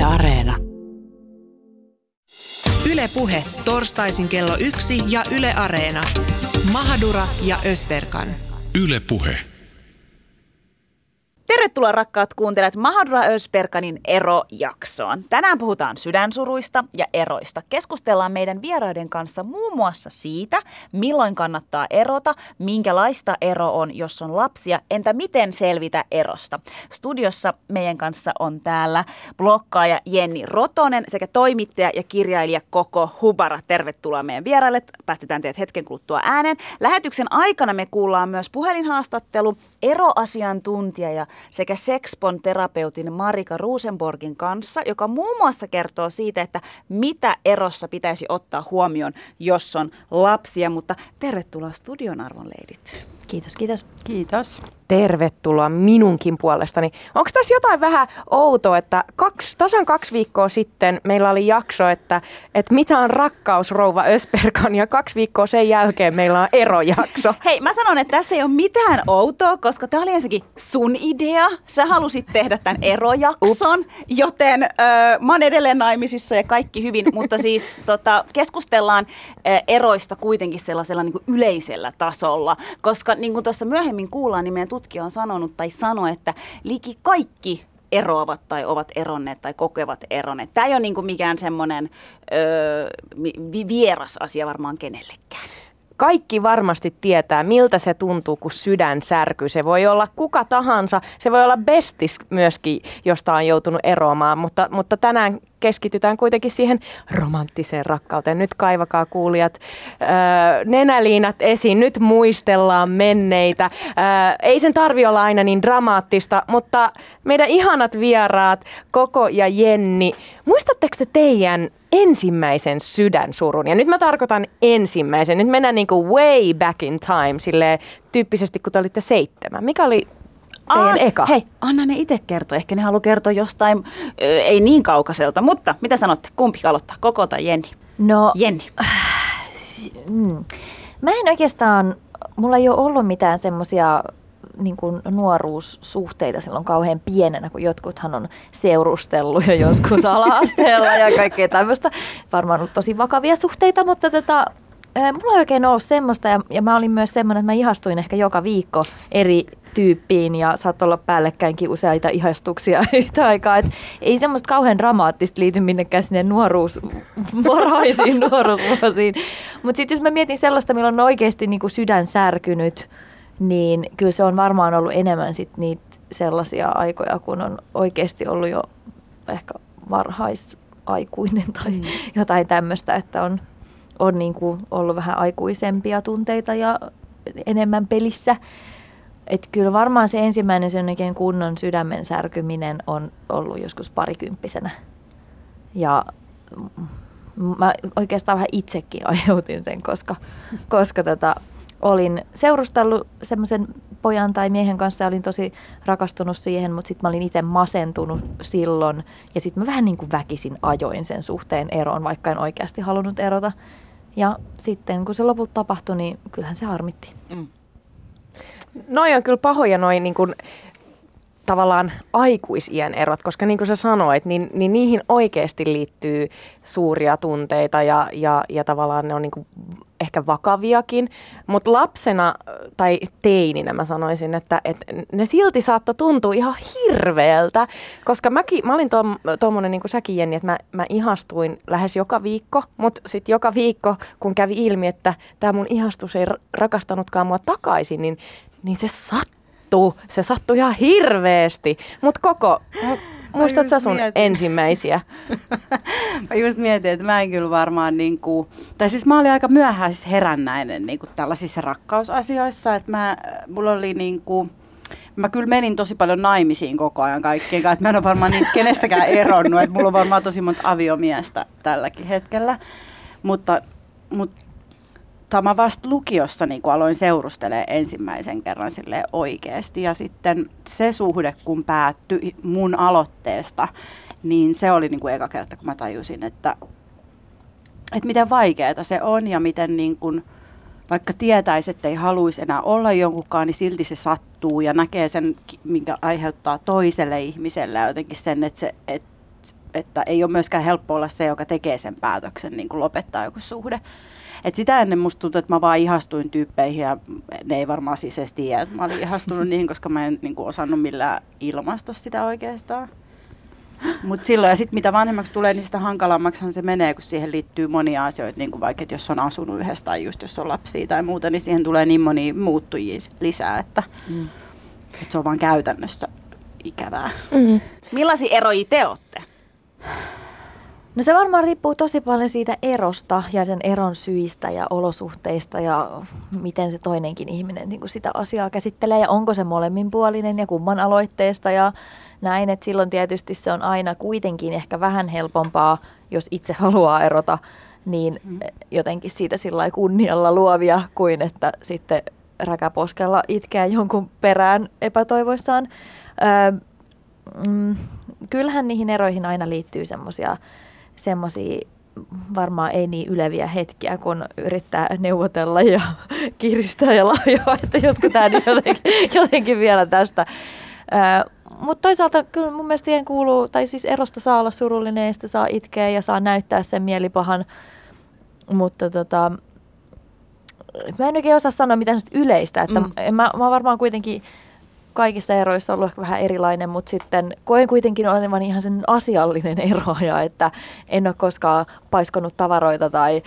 Yle Areena. Yle Puhe, torstaisin kello yksi ja Yle Areena. Mahadura ja Ösberkan. Yle Puhe. Tervetuloa rakkaat kuuntelijat Mahadura Ösperkanin erojaksoon. Tänään puhutaan sydänsuruista ja eroista. Keskustellaan meidän vieraiden kanssa muun muassa siitä, milloin kannattaa erota, minkälaista ero on, jos on lapsia, entä miten selvitä erosta. Studiossa meidän kanssa on täällä blokkaaja Jenni Rotonen sekä toimittaja ja kirjailija Koko Hubara. Tervetuloa meidän vieraille. Päästetään teidät hetken kuluttua ääneen. Lähetyksen aikana me kuullaan myös puhelinhaastattelu, eroasiantuntija ja sekä Sexpon terapeutin Marika Rosenborgin kanssa, joka muun muassa kertoo siitä, että mitä erossa pitäisi ottaa huomioon, jos on lapsia. Mutta tervetuloa studion arvonleidit. Kiitos, kiitos. Kiitos. Tervetuloa minunkin puolestani. Onko tässä jotain vähän outoa, että kaksi, tasan kaksi viikkoa sitten meillä oli jakso, että, että mitä on rakkaus rouva Ösperkan ja kaksi viikkoa sen jälkeen meillä on erojakso. Hei, mä sanon, että tässä ei ole mitään outoa, koska tämä oli ensinnäkin sun idea. Sä halusit tehdä tämän erojakson, Ups. joten äh, mä oon edelleen naimisissa ja kaikki hyvin, mutta siis tota, keskustellaan äh, eroista kuitenkin sellaisella niin kuin yleisellä tasolla, koska niin kuin tuossa myöhemmin kuullaan, niin meidän tutkija on sanonut tai sanoi, että liki kaikki eroavat tai ovat eronneet tai kokevat eronneet. Tämä ei ole niin kuin mikään semmoinen öö, vieras asia varmaan kenellekään kaikki varmasti tietää, miltä se tuntuu, kun sydän särkyy. Se voi olla kuka tahansa, se voi olla bestis myöskin, josta on joutunut eroamaan, mutta, mutta tänään keskitytään kuitenkin siihen romanttiseen rakkauteen. Nyt kaivakaa kuulijat öö, nenäliinat esiin, nyt muistellaan menneitä. Öö, ei sen tarvi olla aina niin dramaattista, mutta meidän ihanat vieraat, Koko ja Jenni, muistatteko te teidän ensimmäisen sydänsurun? Ja nyt mä tarkoitan ensimmäisen. Nyt mennään niin kuin way back in time, sille tyyppisesti kun te olitte seitsemän. Mikä oli teidän An, eka? Hei, anna ne itse kertoa. Ehkä ne haluaa kertoa jostain, äh, ei niin kaukaiselta. Mutta mitä sanotte? Kumpi aloittaa, Koko tai Jenni? No, Jenni. Äh, mm, mä en oikeastaan, mulla ei ole ollut mitään semmoisia niin kuin nuoruussuhteita silloin kauhean pienenä, kun jotkuthan on seurustellut jo joskus ala-asteella ja kaikkea tämmöistä. Varmaan ollut tosi vakavia suhteita, mutta tota, mulla ei oikein ollut semmoista ja, ja mä olin myös semmoinen, että mä ihastuin ehkä joka viikko eri tyyppiin ja saattoi olla päällekkäinkin useita ihastuksia yhtä aikaa. Et ei semmoista kauhean dramaattista liity minnekään sinne nuoruus, varhaisiin nuoruusvuosiin. Mutta sitten jos mä mietin sellaista, milloin on oikeasti niinku sydän särkynyt, niin kyllä se on varmaan ollut enemmän sit niitä sellaisia aikoja, kun on oikeasti ollut jo ehkä varhaisaikuinen tai mm. jotain tämmöistä, että on, on niin kuin ollut vähän aikuisempia tunteita ja enemmän pelissä. Et kyllä varmaan se ensimmäinen sen kunnon sydämen särkyminen on ollut joskus parikymppisenä. Ja mä oikeastaan vähän itsekin aiheutin sen, koska, koska tota, olin seurustellut semmoisen pojan tai miehen kanssa ja olin tosi rakastunut siihen, mutta sitten mä olin itse masentunut silloin ja sitten mä vähän niin kuin väkisin ajoin sen suhteen eroon, vaikka en oikeasti halunnut erota. Ja sitten kun se lopulta tapahtui, niin kyllähän se harmitti. Mm. Noi on kyllä pahoja noin niin kuin tavallaan aikuisien erot, koska niin kuin sä sanoit, niin, niin niihin oikeasti liittyy suuria tunteita ja, ja, ja tavallaan ne on niin kuin ehkä vakaviakin, mutta lapsena tai teininä mä sanoisin, että, että ne silti saattoi tuntua ihan hirveältä, koska mäkin, mä olin tuommoinen niin kuin säkin Jenni, että mä, mä ihastuin lähes joka viikko, mutta sitten joka viikko, kun kävi ilmi, että tämä mun ihastus ei rakastanutkaan mua takaisin, niin, niin se sattui, se sattui ihan hirveästi, mutta koko... Muistatko sä sun mietin. ensimmäisiä? mä just mietin, että mä en kyllä varmaan niin kuin, tai siis mä olin aika myöhäis herännäinen niin kuin tällaisissa rakkausasioissa, että mä, mulla oli niin kuin, mä kyllä menin tosi paljon naimisiin koko ajan kaikkien kanssa, että mä en ole varmaan niistä kenestäkään eronnut, että mulla on varmaan tosi monta aviomiestä tälläkin hetkellä, mutta, mutta mä vasta lukiossa niin kun aloin seurustelemaan ensimmäisen kerran sille oikeasti. Ja sitten se suhde, kun päättyi mun aloitteesta, niin se oli niin kuin eka kerta, kun mä tajusin, että, että miten vaikeaa se on ja miten niin kuin, vaikka tietäisi, että ei haluaisi enää olla jonkunkaan, niin silti se sattuu ja näkee sen, minkä aiheuttaa toiselle ihmiselle jotenkin sen, että, se, että että ei ole myöskään helppo olla se, joka tekee sen päätöksen niin kuin lopettaa joku suhde. Et sitä ennen musta tuntui, että mä vaan ihastuin tyyppeihin ja ne ei varmaan siis edes tiedä, että mä olin ihastunut niihin, koska mä en niin kuin, osannut millään ilmaista sitä oikeastaan. Mutta silloin, ja sitten mitä vanhemmaksi tulee, niin sitä hankalammaksihan se menee, kun siihen liittyy monia asioita, niin kuin vaikka, että jos on asunut yhdessä tai just jos on lapsia tai muuta, niin siihen tulee niin monia muuttujia lisää, että, mm. että se on vaan käytännössä ikävää. Mm. Millaisia eroja te olette? No se varmaan riippuu tosi paljon siitä erosta ja sen eron syistä ja olosuhteista ja miten se toinenkin ihminen niin kuin sitä asiaa käsittelee ja onko se molemminpuolinen ja kumman aloitteesta ja näin. Että silloin tietysti se on aina kuitenkin ehkä vähän helpompaa, jos itse haluaa erota, niin mm. jotenkin siitä sillä kunnialla luovia kuin että sitten räkäposkella itkeä jonkun perään epätoivoissaan. Öö, mm, kyllähän niihin eroihin aina liittyy semmoisia semmoisia varmaan ei niin yleviä hetkiä, kun yrittää neuvotella ja kiristää ja lahjoa, että josko tämä nyt jotenkin, jotenkin vielä tästä. Mutta toisaalta kyllä mun mielestä siihen kuuluu, tai siis erosta saa olla surullinen ja sitä saa itkeä ja saa näyttää sen mielipahan, mutta tota, mä en oikein osaa sanoa mitään yleistä, että mm. mä, mä varmaan kuitenkin kaikissa eroissa ollut ehkä vähän erilainen, mutta sitten koen kuitenkin olevan ihan sen asiallinen eroaja, että en ole koskaan paiskonut tavaroita tai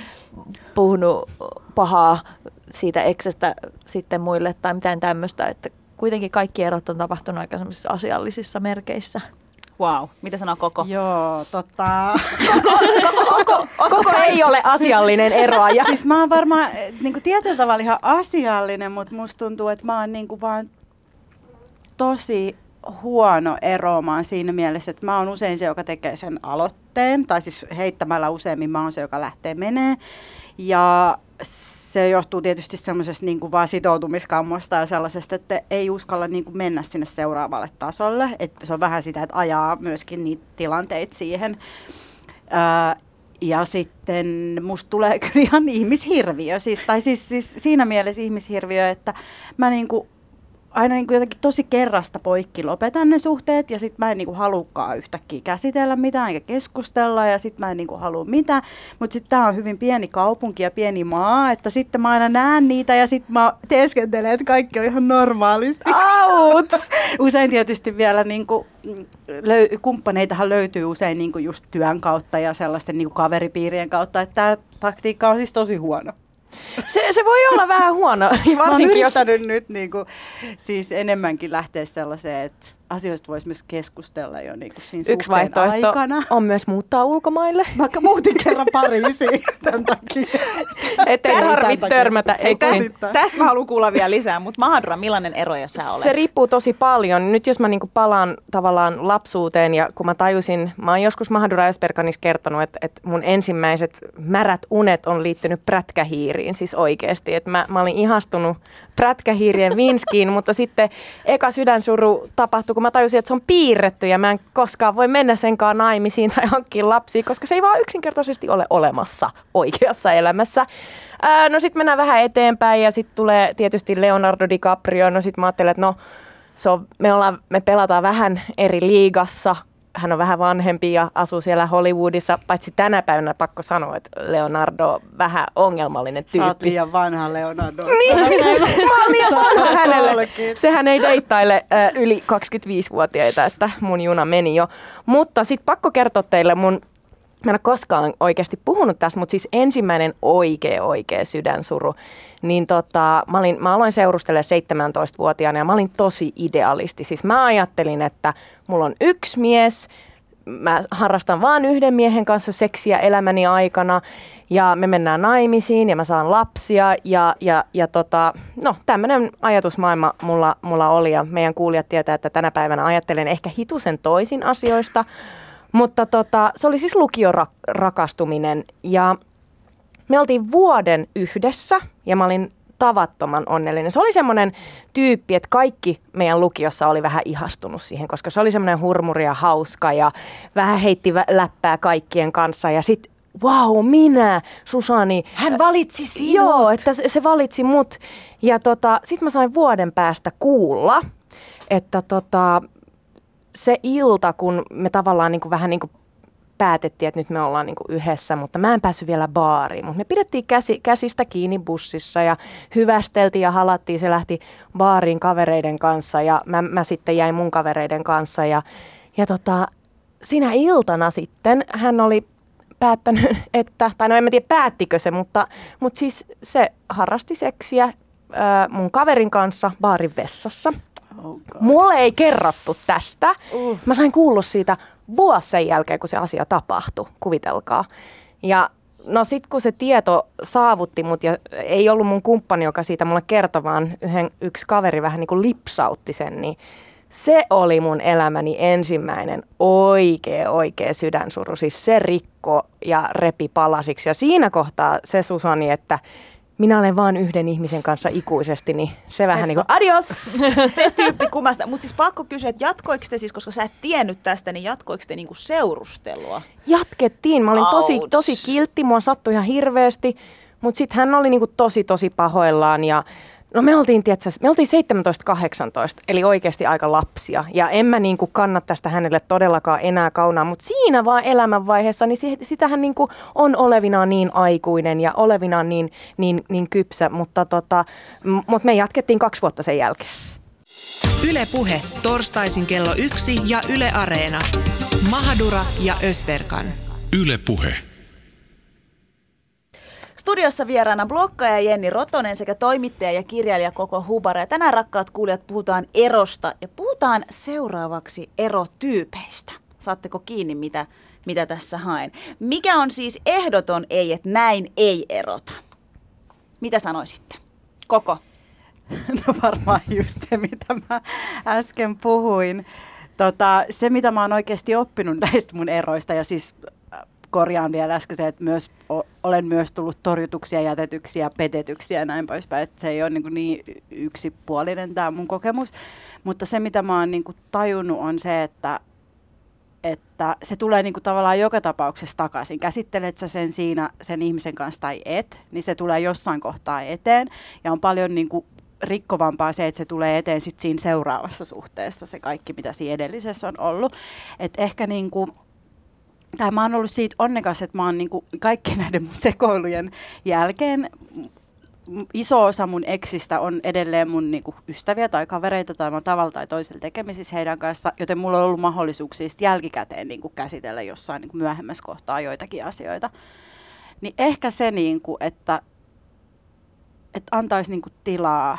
puhunut pahaa siitä eksestä sitten muille tai mitään tämmöistä, että kuitenkin kaikki erot on tapahtunut aika asiallisissa merkeissä. Wow. Mitä sanoo Koko? Joo, tota... koko, koko, koko ei ole asiallinen eroaja. Siis mä oon varmaan niin tietyllä tavalla ihan asiallinen, mutta musta tuntuu, että mä oon niin vaan tosi huono eroamaan siinä mielessä, että mä oon usein se, joka tekee sen aloitteen, tai siis heittämällä useimmin mä oon se, joka lähtee menee. Ja se johtuu tietysti semmoisesta niin vaan sitoutumiskammosta ja sellaisesta, että ei uskalla niin kuin mennä sinne seuraavalle tasolle. Että se on vähän sitä, että ajaa myöskin niitä tilanteita siihen. Ää, ja sitten musta tulee kyllä ihan ihmishirviö, siis, tai siis, siis siinä mielessä ihmishirviö, että mä niin kuin aina niin kuin jotenkin tosi kerrasta poikki lopetan ne suhteet ja sitten mä en niin kuin halukkaan yhtäkkiä käsitellä mitään eikä keskustella ja sitten mä en niin kuin halua mitään. Mutta sitten tämä on hyvin pieni kaupunki ja pieni maa, että sitten mä aina näen niitä ja sitten mä teeskentelen, että kaikki on ihan normaalisti. Out! usein tietysti vielä niin kuin, löy- kumppaneitahan löytyy usein niin kuin just työn kautta ja sellaisten niin kuin kaveripiirien kautta, että tämä taktiikka on siis tosi huono. Se, se voi olla vähän huono, varsinkin jos... nyt niin kuin, siis enemmänkin lähteä sellaiseen, että asioista voisi myös keskustella jo niin kuin siinä Yksi vaihtoehto aikana. on myös muuttaa ulkomaille. Vaikka muutin kerran Pariisiin tämän takia. Ettei tarvitse törmätä yksin. Tästä mä haluan kuulla vielä lisää, mutta Mahadra, millainen eroja sä olet? Se riippuu tosi paljon. Nyt jos mä niinku palaan tavallaan lapsuuteen ja kun mä tajusin, mä oon joskus Mahadura Ösperkanissa kertonut, että, että mun ensimmäiset märät unet on liittynyt prätkähiiriin, siis oikeasti. Että mä, mä olin ihastunut prätkähiirien Vinskiin, mutta sitten eka sydänsuru tapahtui, kun mä tajusin, että se on piirretty ja mä en koskaan voi mennä senkaan naimisiin tai hankkiin lapsia, koska se ei vaan yksinkertaisesti ole olemassa oikeassa elämässä. Ää, no sitten mennään vähän eteenpäin ja sitten tulee tietysti Leonardo DiCaprio. No sitten mä ajattelen, että no se on, me, ollaan, me pelataan vähän eri liigassa, hän on vähän vanhempi ja asuu siellä Hollywoodissa, paitsi tänä päivänä pakko sanoa, että Leonardo on vähän ongelmallinen tyyppi. Sä oot liian vanha Leonardo. Niin, mä oon liian vanha hänelle. Sehän ei deittaile äh, yli 25-vuotiaita, että mun juna meni jo. Mutta sitten pakko kertoa teille mun Mä en ole koskaan oikeasti puhunut tässä, mutta siis ensimmäinen oikea oikea sydänsuru, niin tota, mä, olin, mä aloin seurustella 17-vuotiaana ja mä olin tosi idealisti. Siis mä ajattelin, että mulla on yksi mies, mä harrastan vaan yhden miehen kanssa seksiä elämäni aikana ja me mennään naimisiin ja mä saan lapsia ja, ja, ja tota, no tämmöinen ajatusmaailma mulla, mulla oli ja meidän kuulijat tietää, että tänä päivänä ajattelen ehkä hitusen toisin asioista, mutta tota, se oli siis lukiorakastuminen ja me oltiin vuoden yhdessä ja mä olin tavattoman onnellinen. Se oli semmoinen tyyppi, että kaikki meidän lukiossa oli vähän ihastunut siihen, koska se oli semmoinen hurmuri ja hauska ja vähän heitti läppää kaikkien kanssa ja sitten wow, minä, Susani. Hän valitsi sinut. Joo, että se, se valitsi mut. Ja tota, sitten mä sain vuoden päästä kuulla, että tota, se ilta, kun me tavallaan niin kuin vähän niin kuin päätettiin, että nyt me ollaan niin yhdessä, mutta mä en päässyt vielä baariin. Mutta me pidettiin käsi, käsistä kiinni bussissa ja hyvästeltiin ja halattiin. Se lähti baariin kavereiden kanssa ja mä, mä sitten jäin mun kavereiden kanssa. Ja, ja tota, sinä iltana sitten hän oli päättänyt, että, tai no en mä tiedä päättikö se, mutta, mutta siis se harrasti seksiä mun kaverin kanssa baarin vessassa. Oh Mulle ei kerrottu tästä. Uh. Mä sain kuulla siitä vuosi sen jälkeen, kun se asia tapahtui, kuvitelkaa. Ja no sit kun se tieto saavutti mut ja ei ollut mun kumppani, joka siitä mulle kertoi, vaan yhden, yksi kaveri vähän niin kuin lipsautti sen, niin se oli mun elämäni ensimmäinen oikea, oikea sydänsuru. Siis se rikko ja repi palasiksi. Ja siinä kohtaa se Susani, että minä olen vain yhden ihmisen kanssa ikuisesti, niin se vähän niin kuin adios! Se tyyppi kumasta. Mutta siis pakko kysyä, että jatkoiko te siis, koska sä et tiennyt tästä, niin jatkoiko te niinku seurustelua? Jatkettiin. Mä olin tosi, tosi kiltti, mua sattui ihan hirveästi, mutta sitten hän oli niinku tosi, tosi pahoillaan ja No me oltiin, tiedätkö, me oltiin 17-18, eli oikeasti aika lapsia. Ja en mä niinku kanna tästä hänelle todellakaan enää kaunaa, mutta siinä vaan elämänvaiheessa, niin si- sitähän niinku on olevinaan niin aikuinen ja olevinaan niin, niin, niin kypsä. Mutta tota, m- mut me jatkettiin kaksi vuotta sen jälkeen. Yle Puhe, torstaisin kello yksi ja Yle Areena. Mahadura ja Ösberkan. Yle Puhe. Studiossa vieraana blokkaaja Jenni Rotonen sekä toimittaja ja kirjailija Koko Hubara. Ja tänään rakkaat kuulijat puhutaan erosta ja puhutaan seuraavaksi erotyypeistä. Saatteko kiinni, mitä, mitä tässä haen? Mikä on siis ehdoton ei, että näin ei erota? Mitä sanoisitte? Koko. No varmaan just se, mitä mä äsken puhuin. Tota, se, mitä mä oon oikeasti oppinut näistä mun eroista, ja siis korjaan vielä äsken se, että myös, o, olen myös tullut torjutuksia, jätetyksiä, petetyksiä ja näin poispäin. Että se ei ole niin, kuin niin yksipuolinen tämä mun kokemus. Mutta se, mitä mä oon niin kuin tajunnut, on se, että että se tulee niin kuin tavallaan joka tapauksessa takaisin. Käsittelet sä sen siinä sen ihmisen kanssa tai et, niin se tulee jossain kohtaa eteen. Ja on paljon niin kuin rikkovampaa se, että se tulee eteen sit siinä seuraavassa suhteessa, se kaikki, mitä siinä edellisessä on ollut. Et ehkä niin kuin, tai mä oon ollut siitä onnekas, että mä oon niin kuin kaikkien näiden mun sekoilujen jälkeen iso osa mun eksistä on edelleen mun niinku ystäviä tai kavereita tai mä oon tavalla tai toisella tekemisissä heidän kanssa, joten mulla on ollut mahdollisuuksia jälkikäteen niinku käsitellä jossain niinku myöhemmässä kohtaa joitakin asioita. Niin ehkä se, niinku, että, että antaisi niinku tilaa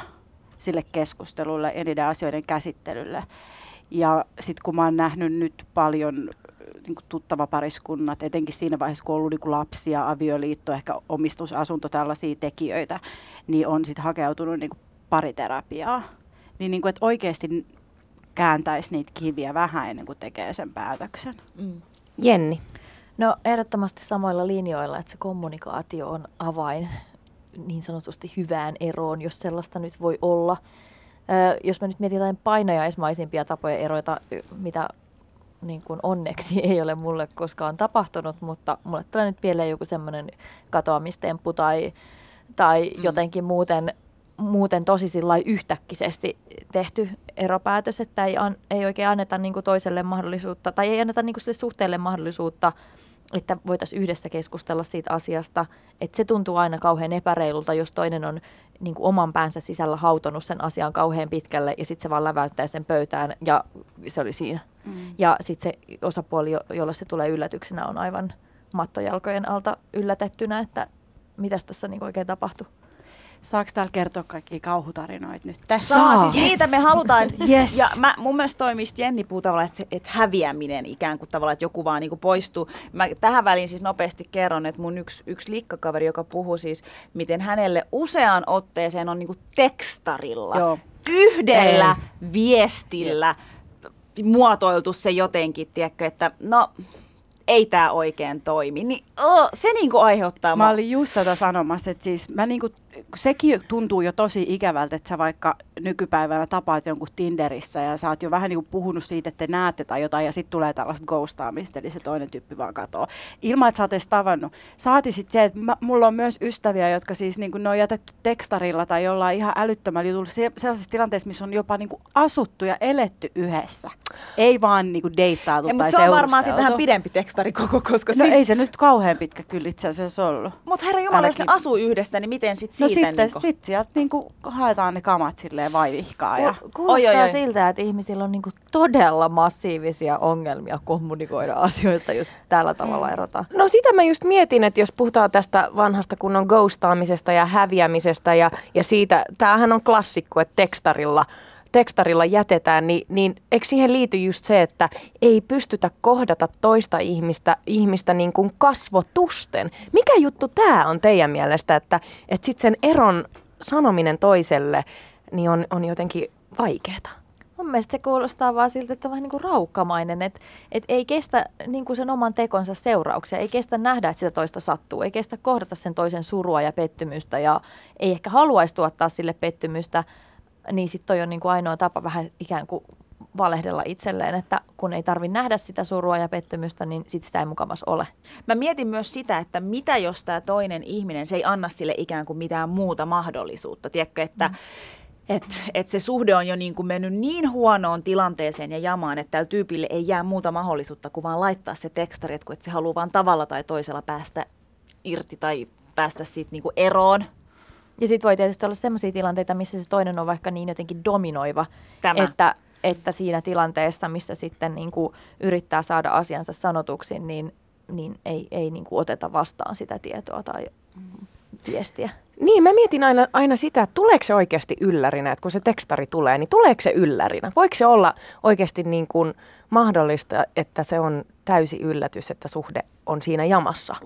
sille keskustelulle ja niiden asioiden käsittelylle. Ja sitten kun mä oon nähnyt nyt paljon niin tuttavapariskunnat, etenkin siinä vaiheessa, kun on ollut niin lapsia, avioliitto, ehkä omistusasunto, tällaisia tekijöitä, niin on sitten hakeutunut niin pariterapiaa. Niin, niin kuin, että oikeasti kääntäisi niitä kiviä vähän ennen kuin tekee sen päätöksen. Mm. Jenni. No ehdottomasti samoilla linjoilla, että se kommunikaatio on avain niin sanotusti hyvään eroon, jos sellaista nyt voi olla. Ö, jos mä nyt mietin jotain painajaismaisimpia tapoja eroita, mitä niin kuin onneksi ei ole mulle koskaan tapahtunut, mutta mulle tulee nyt mieleen joku semmoinen katoamistemppu tai, tai mm. jotenkin muuten, muuten tosi sillai yhtäkkisesti tehty eropäätös, että ei, an, ei oikein anneta niin kuin toiselle mahdollisuutta tai ei anneta niin kuin sille suhteelle mahdollisuutta että voitaisiin yhdessä keskustella siitä asiasta, että se tuntuu aina kauhean epäreilulta, jos toinen on niin kuin oman päänsä sisällä hautonut sen asian kauhean pitkälle ja sitten se vaan läväyttää sen pöytään ja se oli siinä. Mm. Ja sitten se osapuoli, jo- jolle se tulee yllätyksenä, on aivan mattojalkojen alta yllätettynä, että mitäs tässä niin oikein tapahtui. Saako täällä kertoa kaikkia kauhutarinoita nyt? Tässä Saa, siis Yes. niitä me halutaan. Yes. Ja mä, mun mielestä toimii Jenni puu tavallaan, että, se, että häviäminen ikään kuin tavallaan, että joku vaan niin kuin poistuu. Mä tähän väliin siis nopeasti kerron, että mun yksi, yksi liikkakaveri, joka puhuu siis, miten hänelle useaan otteeseen on niin kuin tekstarilla, Joo. yhdellä viestillä muotoiltu se jotenkin, tiedätkö, että no ei tämä oikein toimi. Niin, oh, se niinku aiheuttaa Mä mua- olin just tätä sanomassa, että siis mä niinku sekin tuntuu jo tosi ikävältä, että sä vaikka nykypäivänä tapaat jonkun Tinderissä ja sä oot jo vähän niin kuin puhunut siitä, että te näette tai jotain ja sitten tulee tällaista ghostaamista, eli se toinen tyyppi vaan katoo. Ilman, että sä oot edes tavannut. Saati sitten se, että mä, mulla on myös ystäviä, jotka siis niin kuin ne on jätetty tekstarilla tai jollain ihan älyttömällä jutulla sellaisessa tilanteessa, missä on jopa niin kuin asuttu ja eletty yhdessä. Ei vaan niin kuin deittailtu Ja, tai mutta se on varmaan sitten vähän pidempi tekstari koko, koska No sit, ei se nyt kauhean pitkä kyllä itse asiassa ollut. Mutta herra Jumala, jos ne asuu yhdessä, niin miten sitten No siitä? sitten niinku- sit sieltä niinku haetaan ne kamat silleen vaivihkaa. Ja... Ku- Kuulostaa Oi, oi, oi. siltä, että ihmisillä on niinku todella massiivisia ongelmia kommunikoida asioita just tällä tavalla erota. No sitä mä just mietin, että jos puhutaan tästä vanhasta kunnon ghostaamisesta ja häviämisestä ja, ja siitä, tämähän on klassikko, että tekstarilla, tekstarilla jätetään, niin, niin eikö siihen liity just se, että ei pystytä kohdata toista ihmistä, ihmistä niin kuin kasvotusten? Mikä juttu tämä on teidän mielestä, että, että sitten sen eron sanominen toiselle niin on, on jotenkin vaikeaa? Mun mielestä se kuulostaa vaan siltä, että on vähän niin kuin raukkamainen, että, että ei kestä niin kuin sen oman tekonsa seurauksia, ei kestä nähdä, että sitä toista sattuu, ei kestä kohdata sen toisen surua ja pettymystä ja ei ehkä haluaisi tuottaa sille pettymystä, niin sitten toi on niin kuin ainoa tapa vähän ikään kuin valehdella itselleen, että kun ei tarvi nähdä sitä surua ja pettymystä, niin sit sitä ei mukamas ole. Mä mietin myös sitä, että mitä jos tämä toinen ihminen, se ei anna sille ikään kuin mitään muuta mahdollisuutta. Tiedätkö, että mm. et, et se suhde on jo niin kuin mennyt niin huonoon tilanteeseen ja jamaan, että tällä tyypille ei jää muuta mahdollisuutta kuin vaan laittaa se tekstari, että kun et se haluaa vaan tavalla tai toisella päästä irti tai päästä siitä niin kuin eroon. Ja sitten voi tietysti olla sellaisia tilanteita, missä se toinen on vaikka niin jotenkin dominoiva, Tämä. että, että siinä tilanteessa, missä sitten niin kuin yrittää saada asiansa sanotuksi, niin, niin ei, ei niin kuin oteta vastaan sitä tietoa tai mm, viestiä. Niin, mä mietin aina, aina sitä, että tuleeko se oikeasti yllärinä, että kun se tekstari tulee, niin tuleeko se yllärinä? Voiko se olla oikeasti niin kuin mahdollista, että se on täysi yllätys, että suhde on siinä jamassa?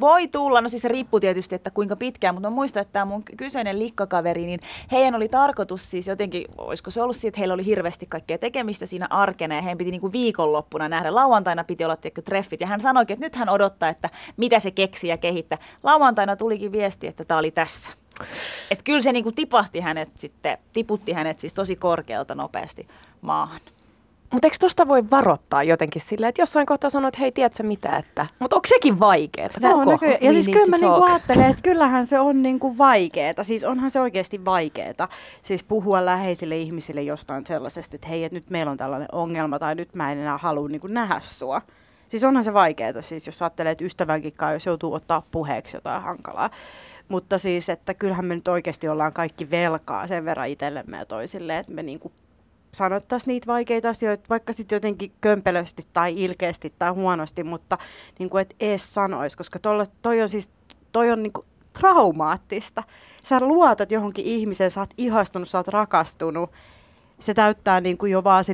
Voi tulla, no siis se riippuu tietysti, että kuinka pitkään, mutta mä muistan, että tämä mun kyseinen likkakaveri, niin heidän oli tarkoitus siis jotenkin, olisiko se ollut siitä, että heillä oli hirveästi kaikkea tekemistä siinä arkena ja heidän piti niinku viikonloppuna nähdä. Lauantaina piti olla tiedätkö, treffit ja hän sanoikin, että nyt hän odottaa, että mitä se keksii ja kehittää. Lauantaina tulikin viesti, että tämä oli tässä. Että kyllä se niinku tipahti hänet sitten, tiputti hänet siis tosi korkealta nopeasti maahan. Mutta eikö tosta voi varoittaa jotenkin silleen, että jossain kohtaa sanoo, että hei, tiedätkö mitä, että... Mutta onko sekin vaikeaa? Se on näköjään. Ja siis need kyllä mä niinku ajattelen, että kyllähän se on niinku vaikeeta. Siis onhan se oikeasti vaikeeta. Siis puhua läheisille ihmisille jostain sellaisesta, että hei, että nyt meillä on tällainen ongelma tai nyt mä en enää halua niinku nähdä sua. Siis onhan se vaikeeta, siis jos ajattelee, että ystävänkin kanssa, jos joutuu ottaa puheeksi jotain hankalaa. Mutta siis, että kyllähän me nyt oikeasti ollaan kaikki velkaa sen verran itsellemme ja toisille, että me niinku sanottaisiin niitä vaikeita asioita, vaikka sitten jotenkin kömpelösti tai ilkeästi tai huonosti, mutta niin kuin et ees sanoisi, koska tolla, toi on siis toi on niin kuin traumaattista. Sä luotat johonkin ihmiseen, sä oot ihastunut, sä oot rakastunut. Se täyttää niin kuin jo vaan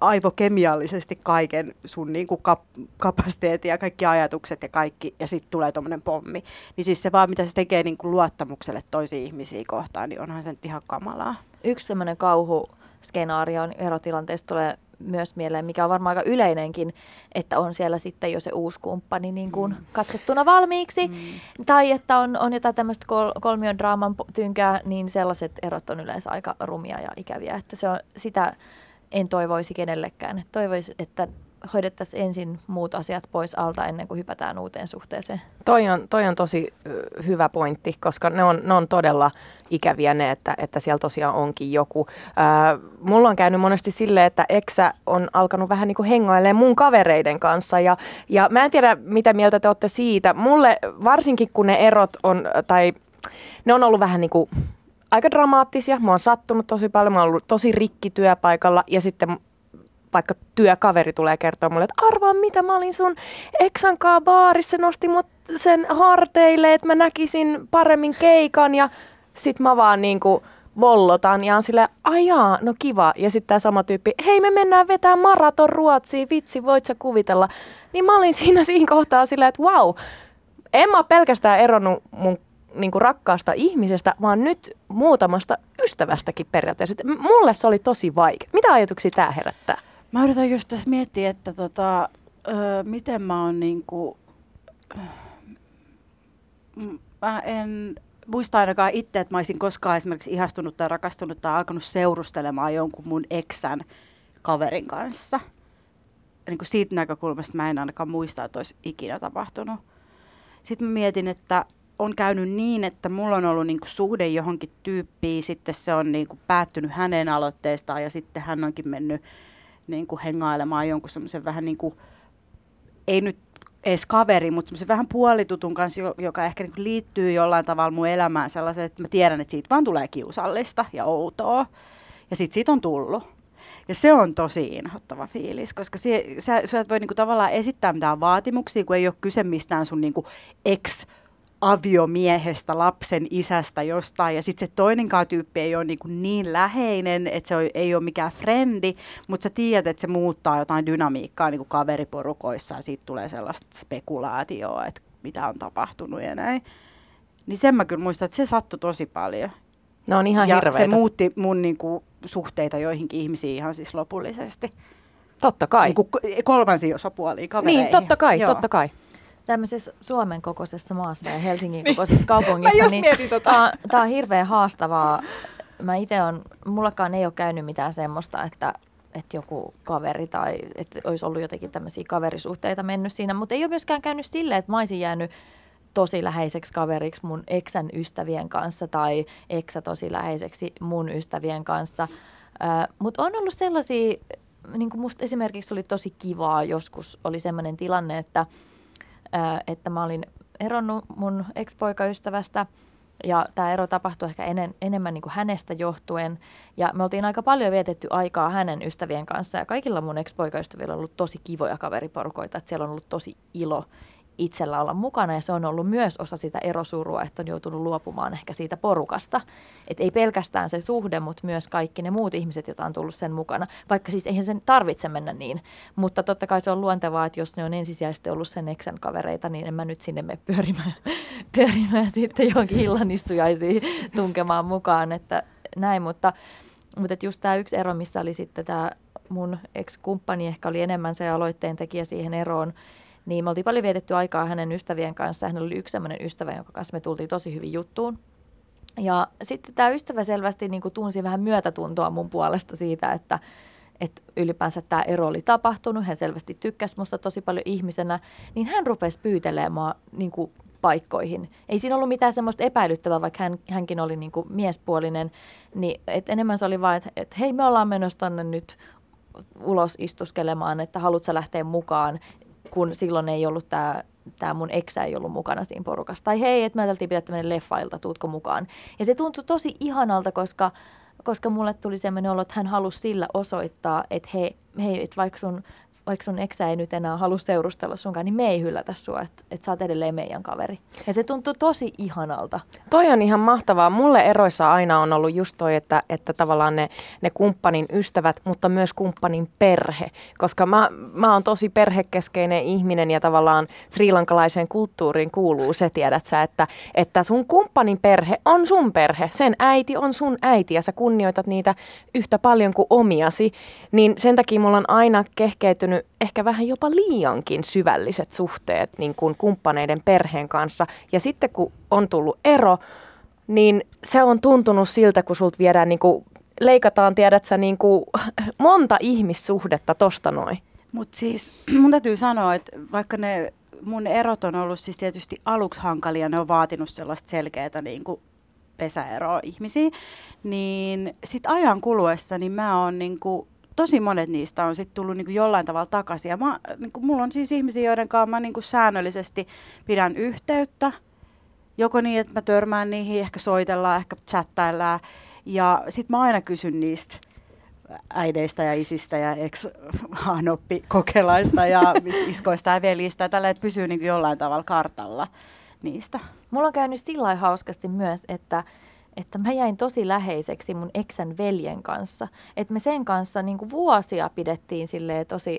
aivokemiallisesti kaiken sun niin kuin kap- kapasiteetin ja kaikki ajatukset ja kaikki, ja sitten tulee tommonen pommi. Niin siis se vaan, mitä se tekee niin kuin luottamukselle toisiin ihmisiä kohtaan, niin onhan se nyt ihan kamalaa. Yksi semmoinen kauhuskenaario on erotilanteesta tulee myös mieleen, mikä on varmaan aika yleinenkin, että on siellä sitten jo se uusi kumppani niin kuin katsottuna valmiiksi. Mm. Tai että on, on jotain tämmöistä kol, kolmion draaman tynkää, niin sellaiset erot on yleensä aika rumia ja ikäviä. Että se on, sitä en toivoisi kenellekään. Toivoisi, että hoidettaisiin ensin muut asiat pois alta ennen kuin hypätään uuteen suhteeseen. Toi on, toi on tosi hyvä pointti, koska ne on, ne on todella ikäviä ne, että, että siellä tosiaan onkin joku. Ää, mulla on käynyt monesti silleen, että eksä on alkanut vähän niin kuin hengoilemaan mun kavereiden kanssa ja, ja mä en tiedä, mitä mieltä te olette siitä. Mulle varsinkin kun ne erot on, tai ne on ollut vähän niin kuin aika dramaattisia. Mä oon sattunut tosi paljon, mä oon ollut tosi rikki työpaikalla ja sitten vaikka työkaveri tulee kertoa mulle, että arvaa mitä mä olin sun eksankaa baarissa, nosti mut sen harteille, että mä näkisin paremmin keikan ja sit mä vaan niinku vollotan ja on silleen, ajaa, no kiva. Ja sitten tämä sama tyyppi, hei me mennään vetää maraton Ruotsiin, vitsi voit sä kuvitella. Niin mä olin siinä siinä kohtaa silleen, että wow, en mä pelkästään eronnut mun niinku rakkaasta ihmisestä, vaan nyt muutamasta ystävästäkin periaatteessa. Mulle se oli tosi vaikea. Mitä ajatuksia tämä herättää? Mä yritän just tässä miettiä, että tota, öö, miten mä oon niinku... Mä en muista ainakaan itse, että mä olisin koskaan esimerkiksi ihastunut tai rakastunut tai alkanut seurustelemaan jonkun mun eksän kaverin kanssa. Niin kuin siitä näkökulmasta mä en ainakaan muista, että olisi ikinä tapahtunut. Sitten mä mietin, että on käynyt niin, että mulla on ollut niin kuin suhde johonkin tyyppiin, sitten se on niin kuin päättynyt hänen aloitteestaan ja sitten hän onkin mennyt niin kuin hengailemaan jonkun semmoisen vähän niin kuin, ei nyt edes kaveri, mutta semmoisen vähän puolitutun kanssa, joka ehkä niin kuin liittyy jollain tavalla mun elämään sellaisen, että mä tiedän, että siitä vaan tulee kiusallista ja outoa. Ja sitten siitä on tullut. Ja se on tosi inhottava fiilis, koska sie, sä, sä et voi niinku tavallaan esittää mitään vaatimuksia, kun ei ole kyse mistään sun niinku ex aviomiehestä, lapsen isästä jostain, ja sitten se toinenkaan tyyppi ei ole niin, niin läheinen, että se ei ole mikään frendi, mutta sä tiedät, että se muuttaa jotain dynamiikkaa niin kuin kaveriporukoissa, ja siitä tulee sellaista spekulaatioa, että mitä on tapahtunut ja näin. Niin sen mä kyllä muistan, että se sattui tosi paljon. No on ihan ja hirveitä. se muutti mun niin kuin, suhteita joihinkin ihmisiin ihan siis lopullisesti. Totta kai. Niin kuin kolmansia osapuolia kavereihin. Niin, totta kai, Joo. totta kai. Tämmöisessä Suomen kokoisessa maassa ja Helsingin kokoisessa kaupungissa, Mä niin tota. tää, tää on hirveän haastavaa. Mä itse on, mullakaan ei ole käynyt mitään semmoista, että, että joku kaveri tai että olisi ollut jotenkin tämmöisiä kaverisuhteita mennyt siinä, mutta ei ole myöskään käynyt silleen, että mä olisin jäänyt tosi läheiseksi kaveriksi mun eksän ystävien kanssa tai eksä tosi läheiseksi mun ystävien kanssa. Mutta on ollut sellaisia, niin kuin musta esimerkiksi oli tosi kivaa joskus, oli sellainen tilanne, että että mä olin eronnut mun ex-poikaystävästä ja tämä ero tapahtui ehkä enen, enemmän niin kuin hänestä johtuen. Ja me oltiin aika paljon vietetty aikaa hänen ystävien kanssa ja kaikilla mun ex-poikaystävillä on ollut tosi kivoja kaveriporukoita, että siellä on ollut tosi ilo itsellä olla mukana ja se on ollut myös osa sitä erosurua, että on joutunut luopumaan ehkä siitä porukasta. Että ei pelkästään se suhde, mutta myös kaikki ne muut ihmiset, joita on tullut sen mukana. Vaikka siis eihän sen tarvitse mennä niin, mutta totta kai se on luontevaa, että jos ne on ensisijaisesti ollut sen eksän kavereita, niin en mä nyt sinne mene pyörimään, pyörimään sitten johonkin illanistujaisiin tunkemaan mukaan, että näin, mutta, mutta et just tämä yksi ero, missä oli sitten tämä mun ex-kumppani ehkä oli enemmän se aloitteen tekijä siihen eroon, niin me oltiin paljon vietetty aikaa hänen ystävien kanssa. Hän oli yksi sellainen ystävä, jonka kanssa me tultiin tosi hyvin juttuun. Ja sitten tämä ystävä selvästi niin kuin tunsi vähän myötätuntoa mun puolesta siitä, että, että ylipäänsä tämä ero oli tapahtunut. Hän selvästi tykkäsi musta tosi paljon ihmisenä. Niin hän rupesi pyytelemään niin kuin paikkoihin. Ei siinä ollut mitään semmoista epäilyttävää, vaikka hän, hänkin oli niin kuin miespuolinen. Niin, et enemmän se oli vain, että, että hei me ollaan menossa tonne nyt ulos istuskelemaan, että haluatko lähteä mukaan kun silloin ei ollut tämä tämä mun eksä ei ollut mukana siinä porukassa. Tai hei, että me ajateltiin pitää tämmöinen leffailta, tuutko mukaan. Ja se tuntui tosi ihanalta, koska, koska mulle tuli semmoinen olo, että hän halusi sillä osoittaa, että hei, hei että vaikka sun, vaikka sun eksä ei nyt enää halua seurustella sunkaan, niin me ei hylätä sua, että, että sä oot edelleen meidän kaveri. Ja se tuntui tosi ihanalta. Toi on ihan mahtavaa. Mulle eroissa aina on ollut just toi, että, että tavallaan ne, ne kumppanin ystävät, mutta myös kumppanin perhe. Koska mä, mä oon tosi perhekeskeinen ihminen ja tavallaan srilankalaiseen kulttuuriin kuuluu se, tiedät sä, että, että sun kumppanin perhe on sun perhe. Sen äiti on sun äiti ja sä kunnioitat niitä yhtä paljon kuin omiasi. Niin sen takia mulla on aina kehkeytynyt ehkä vähän jopa liiankin syvälliset suhteet niin kuin kumppaneiden perheen kanssa. Ja sitten kun on tullut ero, niin se on tuntunut siltä, kun sulta viedään niin kuin, leikataan, tiedät sä, niin kuin, monta ihmissuhdetta tosta noin. Mutta siis mun täytyy sanoa, että vaikka ne mun erot on ollut siis tietysti aluksi hankalia, ne on vaatinut sellaista selkeää niin kuin pesäeroa ihmisiin, niin sitten ajan kuluessa niin mä oon niin kuin, tosi monet niistä on sitten tullut niin kuin jollain tavalla takaisin. Ja mä, niin kuin, mulla on siis ihmisiä, joiden kanssa mä niin kuin säännöllisesti pidän yhteyttä, joko niin, että mä törmään niihin, ehkä soitellaan, ehkä chattaillaan. Ja sitten mä aina kysyn niistä äideistä ja isistä ja ex-hanoppi kokelaista ja iskoista ja veljistä ja tällä, että pysyy niin kuin jollain tavalla kartalla niistä. Mulla on käynyt sillä hauskasti myös, että, että mä jäin tosi läheiseksi mun eksän veljen kanssa. Että me sen kanssa niin kuin vuosia pidettiin silleen tosi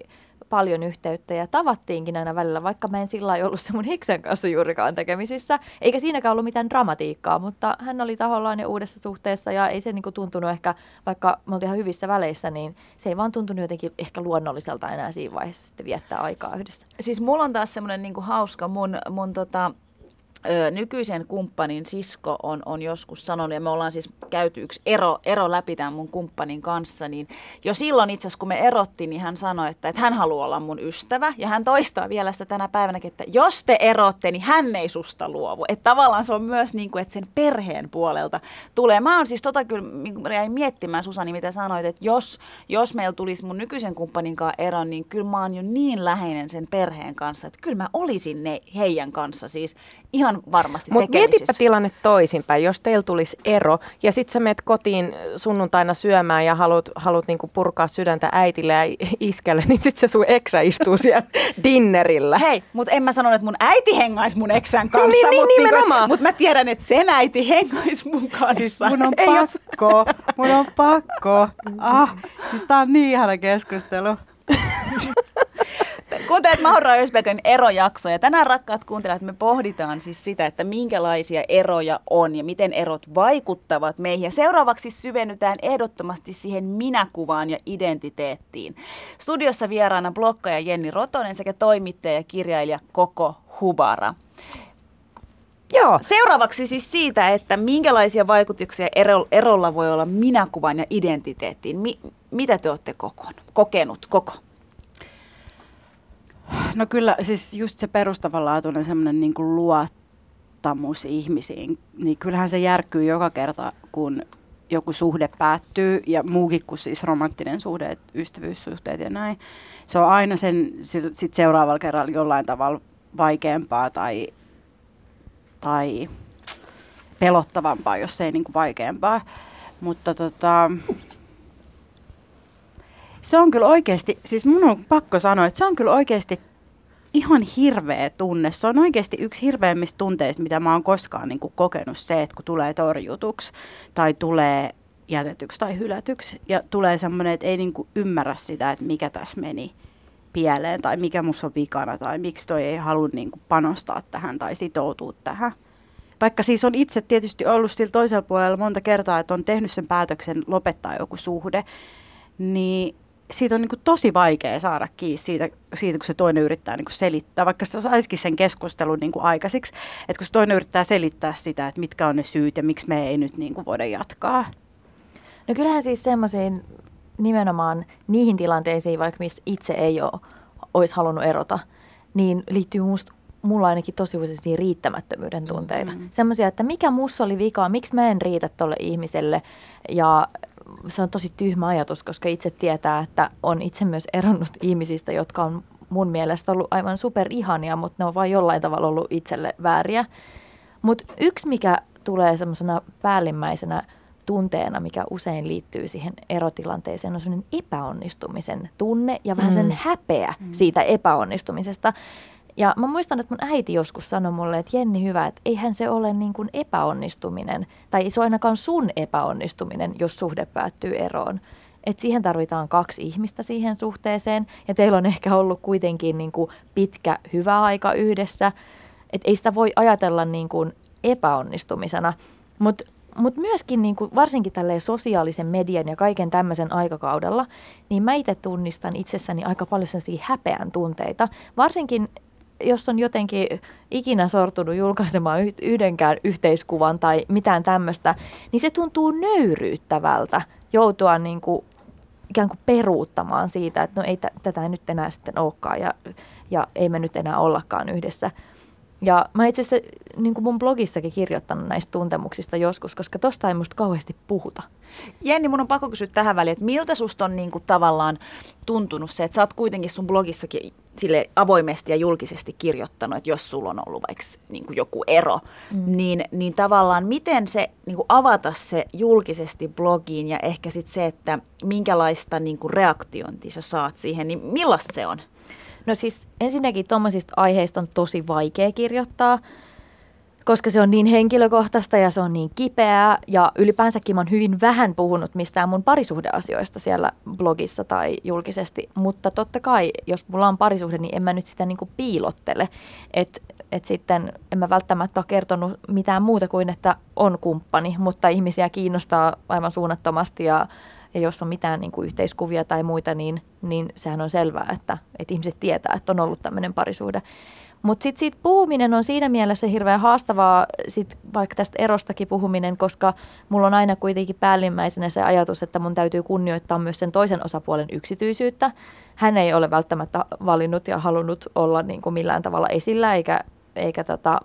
paljon yhteyttä ja tavattiinkin aina välillä, vaikka mä en sillä lailla ollut se mun eksän kanssa juurikaan tekemisissä. Eikä siinäkään ollut mitään dramatiikkaa, mutta hän oli tahollaan jo uudessa suhteessa ja ei se niin kuin tuntunut ehkä, vaikka me oltiin ihan hyvissä väleissä, niin se ei vaan tuntunut jotenkin ehkä luonnolliselta enää siinä vaiheessa sitten viettää aikaa yhdessä. Siis mulla on taas semmoinen niinku hauska mun, mun tota, ö, nykyisen kumppanin sisko on, on joskus sanonut, ja me ollaan siis käyty yksi ero, ero läpi tämän mun kumppanin kanssa, niin jo silloin itse asiassa kun me erottiin, niin hän sanoi, että, että hän haluaa olla mun ystävä, ja hän toistaa vielä sitä tänä päivänä, että jos te erotte, niin hän ei susta luovu. Että tavallaan se on myös niin kuin, että sen perheen puolelta tulee. Mä oon siis tota kyllä, niin jäin miettimään Susani, mitä sanoit, että jos, jos meillä tulisi mun nykyisen kumppanin kanssa ero, niin kyllä mä oon jo niin läheinen sen perheen kanssa, että kyllä mä olisin ne heidän kanssa siis ihan varmasti Mutta tekemisissä. mietipä tilanne toisinpäin, jos teillä tulisi ero ja sitten sä menet kotiin sunnuntaina syömään ja haluat, haluat niinku purkaa sydäntä äitille ja iskelle, niin sitten se sun eksä istuu siellä dinnerillä. Hei, mutta en mä sanonut, että mun äiti hengaisi mun eksän kanssa, Niin, niin, mutta nimenomaan. mut mä tiedän, että sen äiti hengaisi mun kanssa. Siis mun on Ei jos- pakko, mun on pakko. Ah, siis tää on niin ihana keskustelu. Kuuntelet Maura Ösbergin erojakso ja tänään rakkaat kuuntelijat me pohditaan siis sitä, että minkälaisia eroja on ja miten erot vaikuttavat meihin. Ja seuraavaksi syvennytään ehdottomasti siihen minäkuvaan ja identiteettiin. Studiossa vieraana blokkaja Jenni Rotonen sekä toimittaja ja kirjailija Koko Hubara. Joo. Seuraavaksi siis siitä, että minkälaisia vaikutuksia ero, erolla voi olla minäkuvan ja identiteettiin. Mi, mitä te olette kokon, kokenut koko? No kyllä, siis just se perustavanlaatuinen semmoinen niin kuin luottamus ihmisiin, niin kyllähän se järkkyy joka kerta, kun joku suhde päättyy ja muukin kuin siis romanttinen suhde, et ystävyyssuhteet ja näin. Se on aina sen sit seuraavalla kerralla jollain tavalla vaikeampaa tai, tai pelottavampaa, jos ei niin kuin vaikeampaa. Mutta tota, se on kyllä oikeasti, siis mun on pakko sanoa, että se on kyllä oikeasti ihan hirveä tunne. Se on oikeasti yksi hirveimmistä tunteista, mitä mä oon koskaan niin kuin kokenut se, että kun tulee torjutuksi tai tulee jätetyksi tai hylätyksi ja tulee semmoinen, että ei niin kuin ymmärrä sitä, että mikä tässä meni pieleen tai mikä musta on vikana tai miksi toi ei halua niin kuin panostaa tähän tai sitoutua tähän. Vaikka siis on itse tietysti ollut sillä toisella puolella monta kertaa, että on tehnyt sen päätöksen lopettaa joku suhde, niin siitä on niin kuin tosi vaikea saada kiinni siitä, siitä, kun se toinen yrittää niin kuin selittää, vaikka se saisikin sen keskustelun niin kuin aikaisiksi, että kun se toinen yrittää selittää sitä, että mitkä on ne syyt ja miksi me ei nyt niin kuin voida jatkaa. No kyllähän siis semmoisiin nimenomaan niihin tilanteisiin, vaikka missä itse ei ole, olisi halunnut erota, niin liittyy musta mulla ainakin tosi usein riittämättömyyden tunteita. Mm-hmm. Semmoisia, että mikä mussa oli vikaa, miksi mä en riitä tolle ihmiselle. Ja se on tosi tyhmä ajatus, koska itse tietää, että on itse myös eronnut ihmisistä, jotka on mun mielestä ollut aivan superihania, mutta ne on vain jollain tavalla ollut itselle vääriä. Mutta yksi, mikä tulee semmoisena päällimmäisenä tunteena, mikä usein liittyy siihen erotilanteeseen, on semmoinen epäonnistumisen tunne ja vähän sen häpeä siitä epäonnistumisesta. Ja mä muistan, että mun äiti joskus sanoi mulle, että Jenni hyvä, että eihän se ole niin kuin epäonnistuminen, tai se ole ainakaan sun epäonnistuminen, jos suhde päättyy eroon. Että siihen tarvitaan kaksi ihmistä siihen suhteeseen, ja teillä on ehkä ollut kuitenkin niin kuin pitkä hyvä aika yhdessä. Että ei sitä voi ajatella niin kuin epäonnistumisena, mutta mutta myöskin niin kuin, varsinkin tälleen sosiaalisen median ja kaiken tämmöisen aikakaudella, niin mä itse tunnistan itsessäni aika paljon sellaisia häpeän tunteita. Varsinkin jos on jotenkin ikinä sortunut julkaisemaan yhdenkään yhteiskuvan tai mitään tämmöistä, niin se tuntuu nöyryyttävältä joutua niin kuin ikään kuin peruuttamaan siitä, että no ei t- tätä nyt enää sitten olekaan ja, ja ei me nyt enää ollakaan yhdessä. Ja mä itse asiassa niin kuin mun blogissakin kirjoittanut näistä tuntemuksista joskus, koska tosta ei musta kauheasti puhuta. Jenni, mun on pakko kysyä tähän väliin, että miltä susta on niin kuin tavallaan tuntunut se, että sä oot kuitenkin sun blogissakin sille avoimesti ja julkisesti kirjoittanut, että jos sulla on ollut vaikka niin kuin joku ero, mm. niin, niin tavallaan miten se niin kuin avata se julkisesti blogiin ja ehkä sitten se, että minkälaista niin kuin reaktiontia sä saat siihen, niin millaista se on? No siis ensinnäkin tuommoisista aiheista on tosi vaikea kirjoittaa, koska se on niin henkilökohtaista ja se on niin kipeää. Ja ylipäänsäkin mä oon hyvin vähän puhunut mistään mun parisuhdeasioista siellä blogissa tai julkisesti. Mutta totta kai, jos mulla on parisuhde, niin en mä nyt sitä niinku piilottele. Että et sitten en mä välttämättä ole kertonut mitään muuta kuin, että on kumppani, mutta ihmisiä kiinnostaa aivan suunnattomasti ja ja jos on mitään niin kuin yhteiskuvia tai muita, niin, niin sehän on selvää, että, että ihmiset tietää, että on ollut tämmöinen parisuhde. Mutta sitten siitä puhuminen on siinä mielessä hirveän haastavaa, sit vaikka tästä erostakin puhuminen, koska mulla on aina kuitenkin päällimmäisenä se ajatus, että mun täytyy kunnioittaa myös sen toisen osapuolen yksityisyyttä. Hän ei ole välttämättä valinnut ja halunnut olla niin kuin millään tavalla esillä, eikä, eikä tota,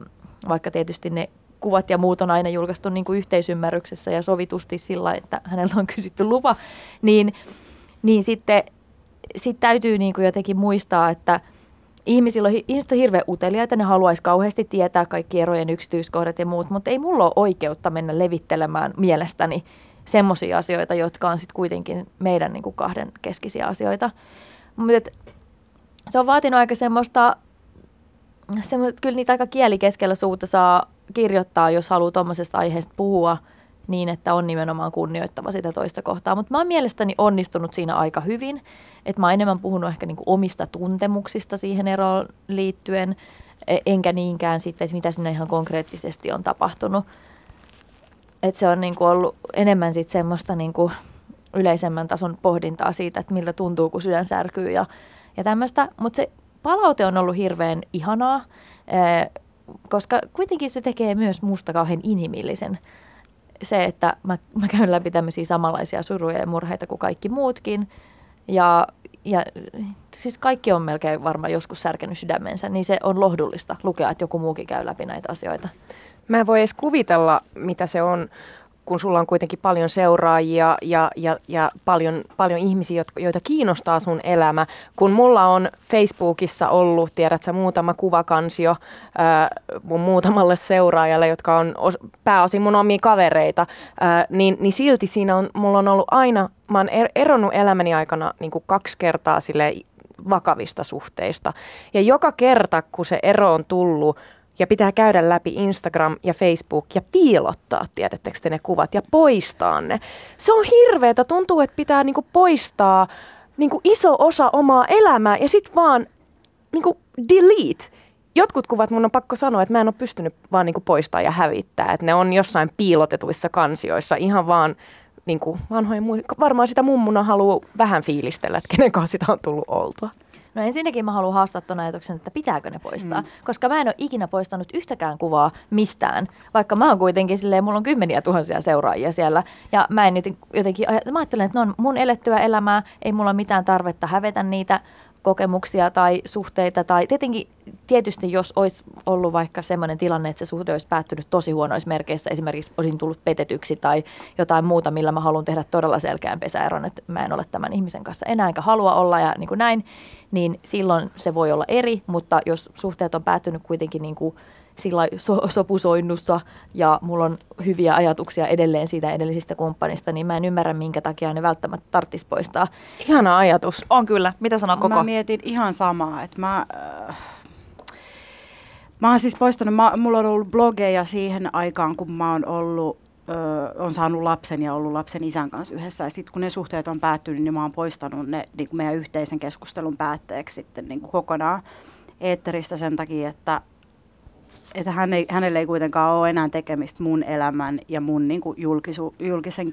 vaikka tietysti ne kuvat ja muut on aina julkaistu niin kuin yhteisymmärryksessä ja sovitusti sillä, että hänellä on kysytty lupa, niin, niin sitten sit täytyy niin kuin jotenkin muistaa, että ihmisillä on, ihmiset on hirveän uteliaita, ne haluaisi kauheasti tietää kaikki erojen yksityiskohdat ja muut, mutta ei mulla ole oikeutta mennä levittelemään mielestäni semmoisia asioita, jotka on sitten kuitenkin meidän niin kuin kahden keskisiä asioita. Mutta se on vaatinut aika semmoista, semmoista, kyllä niitä aika kieli keskellä suuta saa kirjoittaa, jos haluaa tuommoisesta aiheesta puhua niin, että on nimenomaan kunnioittava sitä toista kohtaa. Mutta mä oon mielestäni onnistunut siinä aika hyvin, että mä oon enemmän puhunut ehkä niinku omista tuntemuksista siihen eroon liittyen, e, enkä niinkään sitten, että mitä sinne ihan konkreettisesti on tapahtunut. Et se on niinku ollut enemmän sitten semmoista niinku yleisemmän tason pohdintaa siitä, että miltä tuntuu, kun sydän särkyy ja, ja tämmöistä. Mutta se palaute on ollut hirveän ihanaa koska kuitenkin se tekee myös musta kauhean inhimillisen. Se, että mä, mä käyn läpi tämmöisiä samanlaisia suruja ja murheita kuin kaikki muutkin. Ja, ja siis kaikki on melkein varmaan joskus särkenyt sydämensä, niin se on lohdullista lukea, että joku muukin käy läpi näitä asioita. Mä en voi edes kuvitella, mitä se on kun sulla on kuitenkin paljon seuraajia ja, ja, ja paljon, paljon ihmisiä, joita kiinnostaa sun elämä. Kun mulla on Facebookissa ollut, tiedät sä, muutama kuvakansio ää, mun muutamalle seuraajalle, jotka on os, pääosin mun omia kavereita, ää, niin, niin silti siinä on, mulla on ollut aina, mä oon er, eronnut elämäni aikana niin kuin kaksi kertaa sille vakavista suhteista. Ja joka kerta, kun se ero on tullut, ja pitää käydä läpi Instagram ja Facebook ja piilottaa, tiedättekö te ne kuvat, ja poistaa ne. Se on hirveetä, tuntuu, että pitää niinku poistaa niinku iso osa omaa elämää ja sitten vaan niinku delete. Jotkut kuvat mun on pakko sanoa, että mä en ole pystynyt vaan niinku poistaa ja hävittää, että ne on jossain piilotetuissa kansioissa ihan vaan niinku vanhojen, varmaan sitä mummuna haluaa vähän fiilistellä, että kenen kanssa sitä on tullut oltua. No ensinnäkin mä haluan haastaa tuon ajatuksen, että pitääkö ne poistaa, mm. koska mä en ole ikinä poistanut yhtäkään kuvaa mistään, vaikka mä oon kuitenkin silleen, mulla on kymmeniä tuhansia seuraajia siellä, ja mä en jotenkin, mä ajattelen, että ne on mun elettyä elämää, ei mulla mitään tarvetta hävetä niitä, kokemuksia tai suhteita. Tai tietenkin tietysti, jos olisi ollut vaikka sellainen tilanne, että se suhde olisi päättynyt tosi huonoissa merkeissä, esimerkiksi olisin tullut petetyksi tai jotain muuta, millä mä haluan tehdä todella selkeän pesäeron, että mä en ole tämän ihmisen kanssa enää enkä halua olla ja niin kuin näin, niin silloin se voi olla eri, mutta jos suhteet on päättynyt kuitenkin niin kuin sillä so, sopusoinnussa ja mulla on hyviä ajatuksia edelleen siitä edellisistä kumppanista, niin mä en ymmärrä, minkä takia ne välttämättä tarttis poistaa. Ihana ajatus. On kyllä. Mitä sanoo koko? Mä mietin ihan samaa, että mä... Äh, Mä oon siis poistanut, mä, mulla on ollut blogeja siihen aikaan, kun mä oon ollut Ö, on saanut lapsen ja ollut lapsen isän kanssa yhdessä. Ja sitten kun ne suhteet on päättynyt, niin mä oon poistanut ne niin meidän yhteisen keskustelun päätteeksi sitten niin kuin kokonaan eetteristä sen takia, että että hän ei, hänelle ei kuitenkaan ole enää tekemistä mun elämän ja mun niin kuin julkisu, julkisen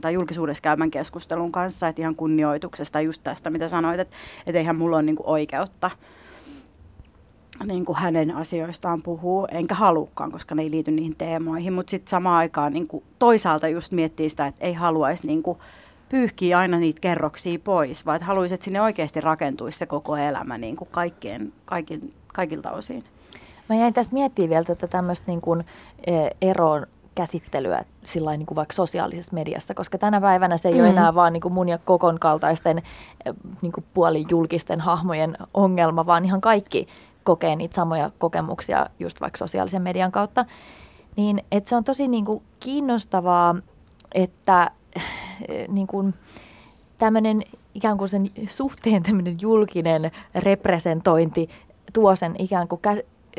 tai julkisuudessa käymän keskustelun kanssa, että ihan kunnioituksesta just tästä, mitä sanoit, että, että eihän mulla ole niin kuin oikeutta niin kuin hänen asioistaan puhuu, enkä halukkaan, koska ne ei liity niihin teemoihin, mutta sitten samaan aikaan niin kuin toisaalta just miettii sitä, että ei haluaisi niin kuin pyyhkiä aina niitä kerroksia pois, vaan että haluaisi, että sinne oikeasti rakentuisi se koko elämä niin kuin kaikkien, kaikin, kaikilta osin. Mä jäin tästä miettimään vielä tätä tämmöistä niin kuin, e, eron käsittelyä sillä niin kuin vaikka sosiaalisessa mediassa, koska tänä päivänä se ei mm. ole enää vaan niin kuin mun ja kokon kaltaisten e, niin kuin puolijulkisten hahmojen ongelma, vaan ihan kaikki kokee niitä samoja kokemuksia just vaikka sosiaalisen median kautta. Niin että se on tosi niin kuin kiinnostavaa, että e, niin kuin, tämmöinen ikään kuin sen suhteen tämmöinen julkinen representointi tuo sen ikään kuin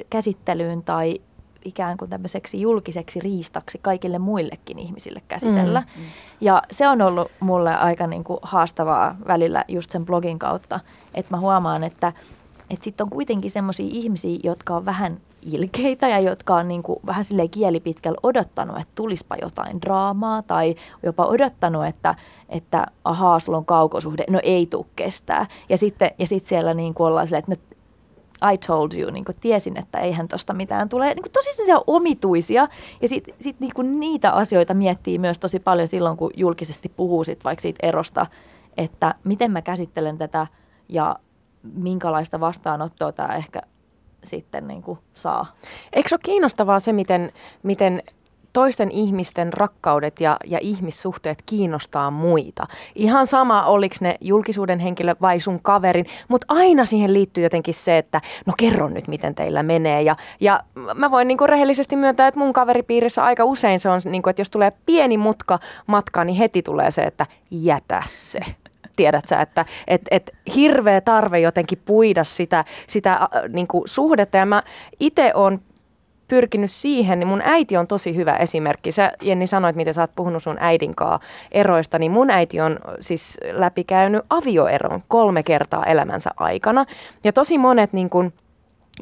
käsittelyyn tai ikään kuin tämmöiseksi julkiseksi riistaksi kaikille muillekin ihmisille käsitellä. Mm, mm. Ja se on ollut mulle aika niin kuin haastavaa välillä just sen blogin kautta, että mä huomaan, että että sitten on kuitenkin semmoisia ihmisiä, jotka on vähän ilkeitä ja jotka on niin kuin vähän silleen kielipitkällä odottanut, että tulispa jotain draamaa tai jopa odottanut, että, että ahaa, sulla on kaukosuhde, no ei tuu kestää. Ja sitten ja sit siellä niin kuin ollaan silleen, että no I told you, niin kuin tiesin, että eihän tosta mitään tule. Niin kuin tosi omituisia. Ja sitten sit niin niitä asioita miettii myös tosi paljon silloin, kun julkisesti puhuu sit vaikka siitä erosta, että miten mä käsittelen tätä ja minkälaista vastaanottoa tämä ehkä sitten niin kuin saa. Eikö ole kiinnostavaa se, miten, miten toisten ihmisten rakkaudet ja, ja ihmissuhteet kiinnostaa muita. Ihan sama, oliko ne julkisuuden henkilö vai sun kaverin, mutta aina siihen liittyy jotenkin se, että no kerro nyt, miten teillä menee. Ja, ja mä voin niinku rehellisesti myöntää, että mun kaveripiirissä aika usein se on, niinku, että jos tulee pieni mutka matkaa, niin heti tulee se, että jätä se tiedät sä, että et, et hirveä tarve jotenkin puida sitä, sitä äh, niin kuin suhdetta. Ja mä itse on pyrkinyt siihen, niin mun äiti on tosi hyvä esimerkki. Sä Jenni sanoit, miten sä oot puhunut sun äidinkaa eroista, niin mun äiti on siis läpikäynyt avioeron kolme kertaa elämänsä aikana. Ja tosi monet niin kun,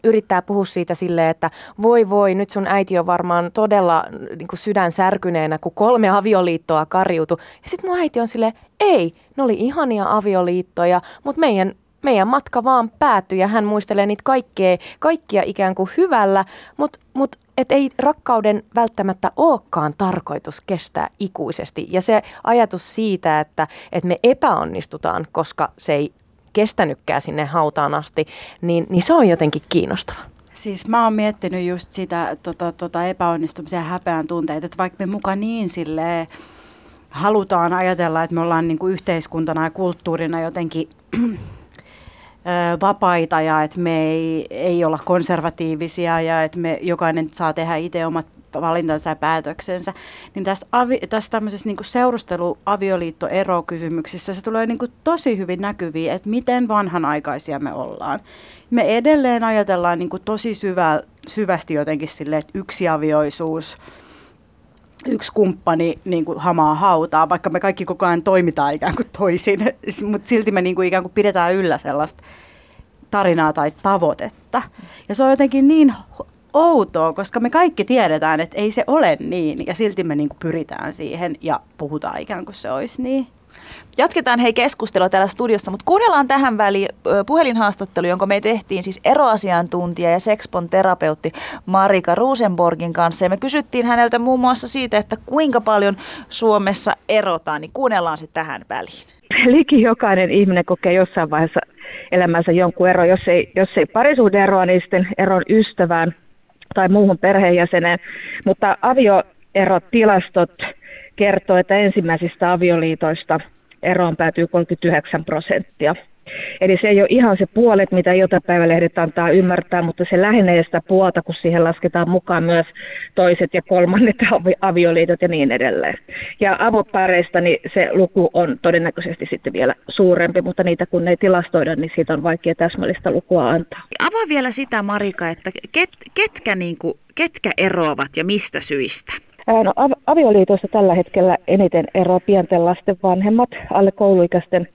yrittää puhua siitä silleen, että voi voi, nyt sun äiti on varmaan todella niin kuin sydän särkyneenä, kun kolme avioliittoa karjuutu. Ja sitten mun äiti on silleen, ei, ne oli ihania avioliittoja, mutta meidän meidän matka vaan päättyi ja hän muistelee niitä kaikkea, kaikkia ikään kuin hyvällä, mutta mut, et ei rakkauden välttämättä olekaan tarkoitus kestää ikuisesti. Ja se ajatus siitä, että, että me epäonnistutaan, koska se ei kestänytkään sinne hautaan asti, niin, niin se on jotenkin kiinnostava. Siis mä oon miettinyt just sitä tota, tota epäonnistumisen ja häpeän tunteita, että vaikka me mukaan niin silleen halutaan ajatella, että me ollaan niin kuin yhteiskuntana ja kulttuurina jotenkin vapaita ja että me ei, ei olla konservatiivisia ja että me jokainen saa tehdä itse omat valintansa ja päätöksensä, niin tässä, avi, tässä tämmöisessä niin seurustelu avioliitto kysymyksissä se tulee niin tosi hyvin näkyviin, että miten vanhanaikaisia me ollaan. Me edelleen ajatellaan niin tosi syvä, syvästi jotenkin sille, että yksiavioisuus – yksi kumppani niin kuin hamaa hautaa, vaikka me kaikki koko ajan toimitaan ikään kuin toisin, mutta silti me niin kuin ikään kuin pidetään yllä sellaista tarinaa tai tavoitetta. Ja se on jotenkin niin outoa, koska me kaikki tiedetään, että ei se ole niin, ja silti me niin kuin pyritään siihen ja puhutaan ikään kuin se olisi niin. Jatketaan hei keskustelua täällä studiossa, mutta kuunnellaan tähän väliin puhelinhaastattelu, jonka me tehtiin siis eroasiantuntija ja sekspon terapeutti Marika Rosenborgin kanssa. Ja me kysyttiin häneltä muun muassa siitä, että kuinka paljon Suomessa erotaan, niin kuunnellaan se tähän väliin. Liki jokainen ihminen kokee jossain vaiheessa elämänsä jonkun ero. Jos ei, jos ei parisuuden eroa, niin sitten eron ystävään tai muuhun perheenjäseneen. Mutta avioerotilastot kertoo, että ensimmäisistä avioliitoista – eroon päätyy 39 prosenttia. Eli se ei ole ihan se puolet, mitä iltapäivälehdet antaa ymmärtää, mutta se lähenee sitä puolta, kun siihen lasketaan mukaan myös toiset ja kolmannet avioliitot ja niin edelleen. Ja avopareista niin se luku on todennäköisesti sitten vielä suurempi, mutta niitä kun ei tilastoida, niin siitä on vaikea täsmällistä lukua antaa. Avaa vielä sitä Marika, että ket, ketkä, niin kuin, ketkä eroavat ja mistä syistä? No, av- avioliitossa tällä hetkellä eniten eroa pienten lasten vanhemmat, alle kouluikäisten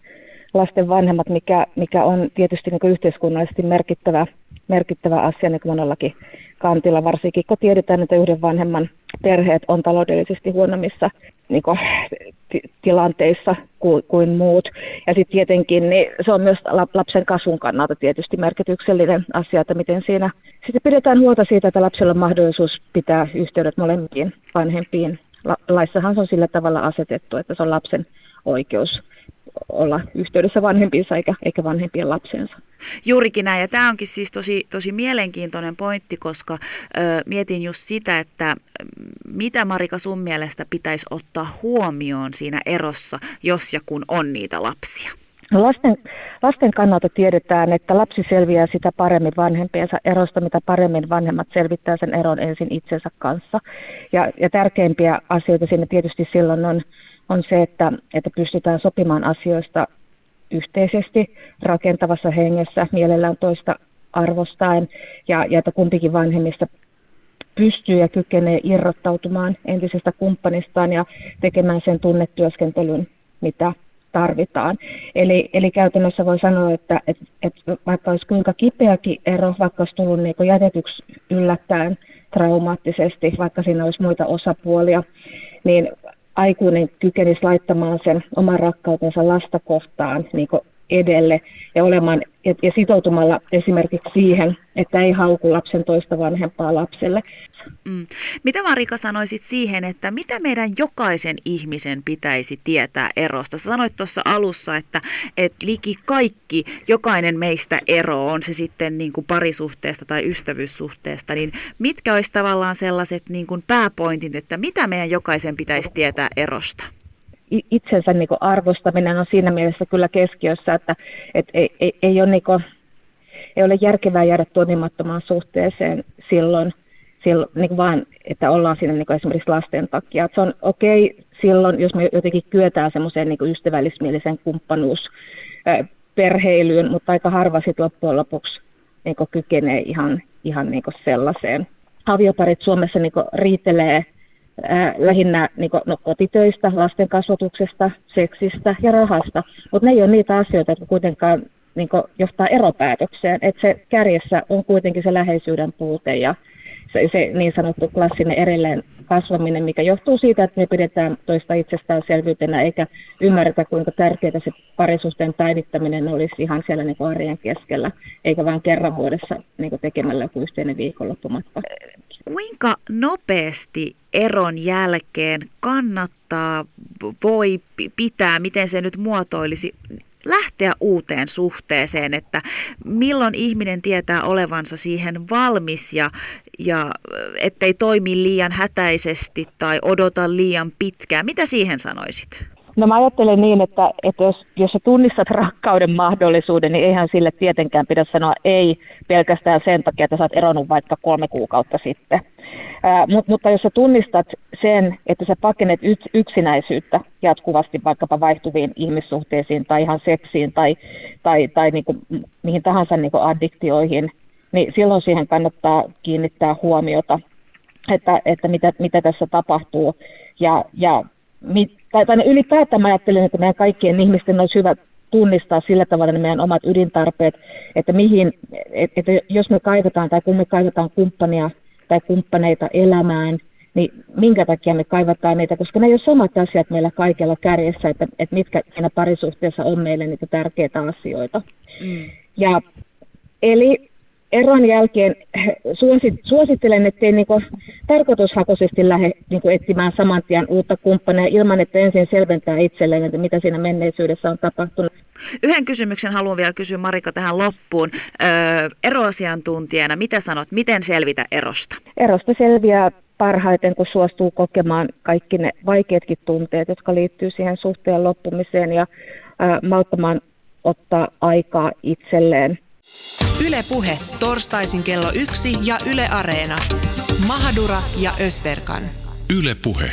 lasten vanhemmat, mikä, mikä on tietysti niin yhteiskunnallisesti merkittävä, merkittävä asia niin monellakin kantilla, varsinkin kun tiedetään, että yhden vanhemman perheet on taloudellisesti huonommissa niin kuin, tilanteissa kuin, kuin muut. Ja sitten tietenkin niin se on myös lapsen kasvun kannalta tietysti merkityksellinen asia, että miten siinä sitten pidetään huolta siitä, että lapsella on mahdollisuus pitää yhteydet molempiin vanhempiin. La- laissahan se on sillä tavalla asetettu, että se on lapsen oikeus olla yhteydessä vanhempiinsa eikä, eikä vanhempien lapsensa. Juurikin näin, ja tämä onkin siis tosi, tosi mielenkiintoinen pointti, koska ö, mietin just sitä, että mitä Marika sun mielestä pitäisi ottaa huomioon siinä erossa, jos ja kun on niitä lapsia? No lasten, lasten kannalta tiedetään, että lapsi selviää sitä paremmin vanhempiensa erosta, mitä paremmin vanhemmat selvittää sen eron ensin itsensä kanssa. Ja, ja tärkeimpiä asioita siinä tietysti silloin on on se, että, että pystytään sopimaan asioista yhteisesti rakentavassa hengessä, mielellään toista arvostaen, ja, ja että kumpikin vanhemmista pystyy ja kykenee irrottautumaan entisestä kumppanistaan ja tekemään sen tunnetyöskentelyn, mitä tarvitaan. Eli, eli käytännössä voi sanoa, että, että, että vaikka olisi kuinka kipeäkin ero, vaikka olisi tullut niin jätetyksi yllättäen traumaattisesti, vaikka siinä olisi muita osapuolia, niin aikuinen kykenisi laittamaan sen oman rakkautensa lasta kohtaan niin edelle ja, olemaan, ja, ja sitoutumalla esimerkiksi siihen, että ei hauku lapsen toista vanhempaa lapselle. Mm. Mitä Marika sanoisit siihen, että mitä meidän jokaisen ihmisen pitäisi tietää erosta? Sä sanoit tuossa alussa, että, että liki kaikki, jokainen meistä ero, on se sitten niin kuin parisuhteesta tai ystävyyssuhteesta, niin mitkä olisi tavallaan sellaiset niin kuin pääpointit, että mitä meidän jokaisen pitäisi tietää erosta? itsensä niin arvostaminen on siinä mielessä kyllä keskiössä, että et ei, ei, ei, ole niin kuin, ei ole järkevää jäädä toimimattomaan suhteeseen silloin, silloin niin vaan, että ollaan siinä niin esimerkiksi lasten takia. Että se on okei okay silloin, jos me jotenkin kyetään semmoiseen niin ystävällismielisen kumppanuus perheilyyn, mutta aika harva sitten loppujen lopuksi niin kykenee ihan, ihan niin sellaiseen. Avioparit Suomessa niin riitelee lähinnä niin kuin, no, kotitöistä, lasten kasvatuksesta, seksistä ja rahasta, mutta ne ei ole niitä asioita, jotka kuitenkaan niin kuin, johtaa eropäätökseen. Et se kärjessä on kuitenkin se läheisyyden puute ja se, niin sanottu klassinen erilleen kasvaminen, mikä johtuu siitä, että me pidetään toista itsestäänselvyytenä eikä ymmärretä, kuinka tärkeää se parisuhteen päivittäminen olisi ihan siellä niin arjen keskellä, eikä vain kerran vuodessa niin kuin tekemällä joku yhteinen viikonloppumatka. Kuinka nopeasti eron jälkeen kannattaa, voi pitää, miten se nyt muotoilisi, lähteä uuteen suhteeseen, että milloin ihminen tietää olevansa siihen valmis ja, ja ettei toimi liian hätäisesti tai odota liian pitkään. Mitä siihen sanoisit? No mä ajattelen niin, että, että jos, jos sä tunnistat rakkauden mahdollisuuden, niin eihän sille tietenkään pidä sanoa ei pelkästään sen takia, että sä oot eronnut vaikka kolme kuukautta sitten. Ää, mut, mutta jos sä tunnistat sen, että sä pakenet yks, yksinäisyyttä jatkuvasti vaikkapa vaihtuviin ihmissuhteisiin tai ihan seksiin tai, tai, tai niin kuin, mihin tahansa niin kuin addiktioihin, niin silloin siihen kannattaa kiinnittää huomiota, että, että mitä, mitä tässä tapahtuu. Ja, ja mit, tai, tai ylipäätään mä ajattelen, että meidän kaikkien ihmisten olisi hyvä tunnistaa sillä tavalla ne meidän omat ydintarpeet, että mihin, että jos me kaivataan tai kun me kaivataan kumppania tai kumppaneita elämään, niin minkä takia me kaivataan niitä, koska ne ei ole samat asiat meillä kaikella kärjessä, että, että mitkä siinä parisuhteessa on meille niitä tärkeitä asioita. Mm. Ja, eli eron jälkeen suosittelen, ettei niinku tarkoitushakoisesti lähde niinku etsimään saman tien uutta kumppania ilman, että ensin selventää itselleen, että mitä siinä menneisyydessä on tapahtunut. Yhden kysymyksen haluan vielä kysyä Marika tähän loppuun. Öö, eroasiantuntijana, mitä sanot, miten selvitä erosta? Erosta selviää parhaiten, kun suostuu kokemaan kaikki ne vaikeatkin tunteet, jotka liittyy siihen suhteen loppumiseen ja ää, malttamaan ottaa aikaa itselleen Ylepuhe torstaisin kello yksi ja Yle Areena. Mahadura ja Ösberkan. Ylepuhe.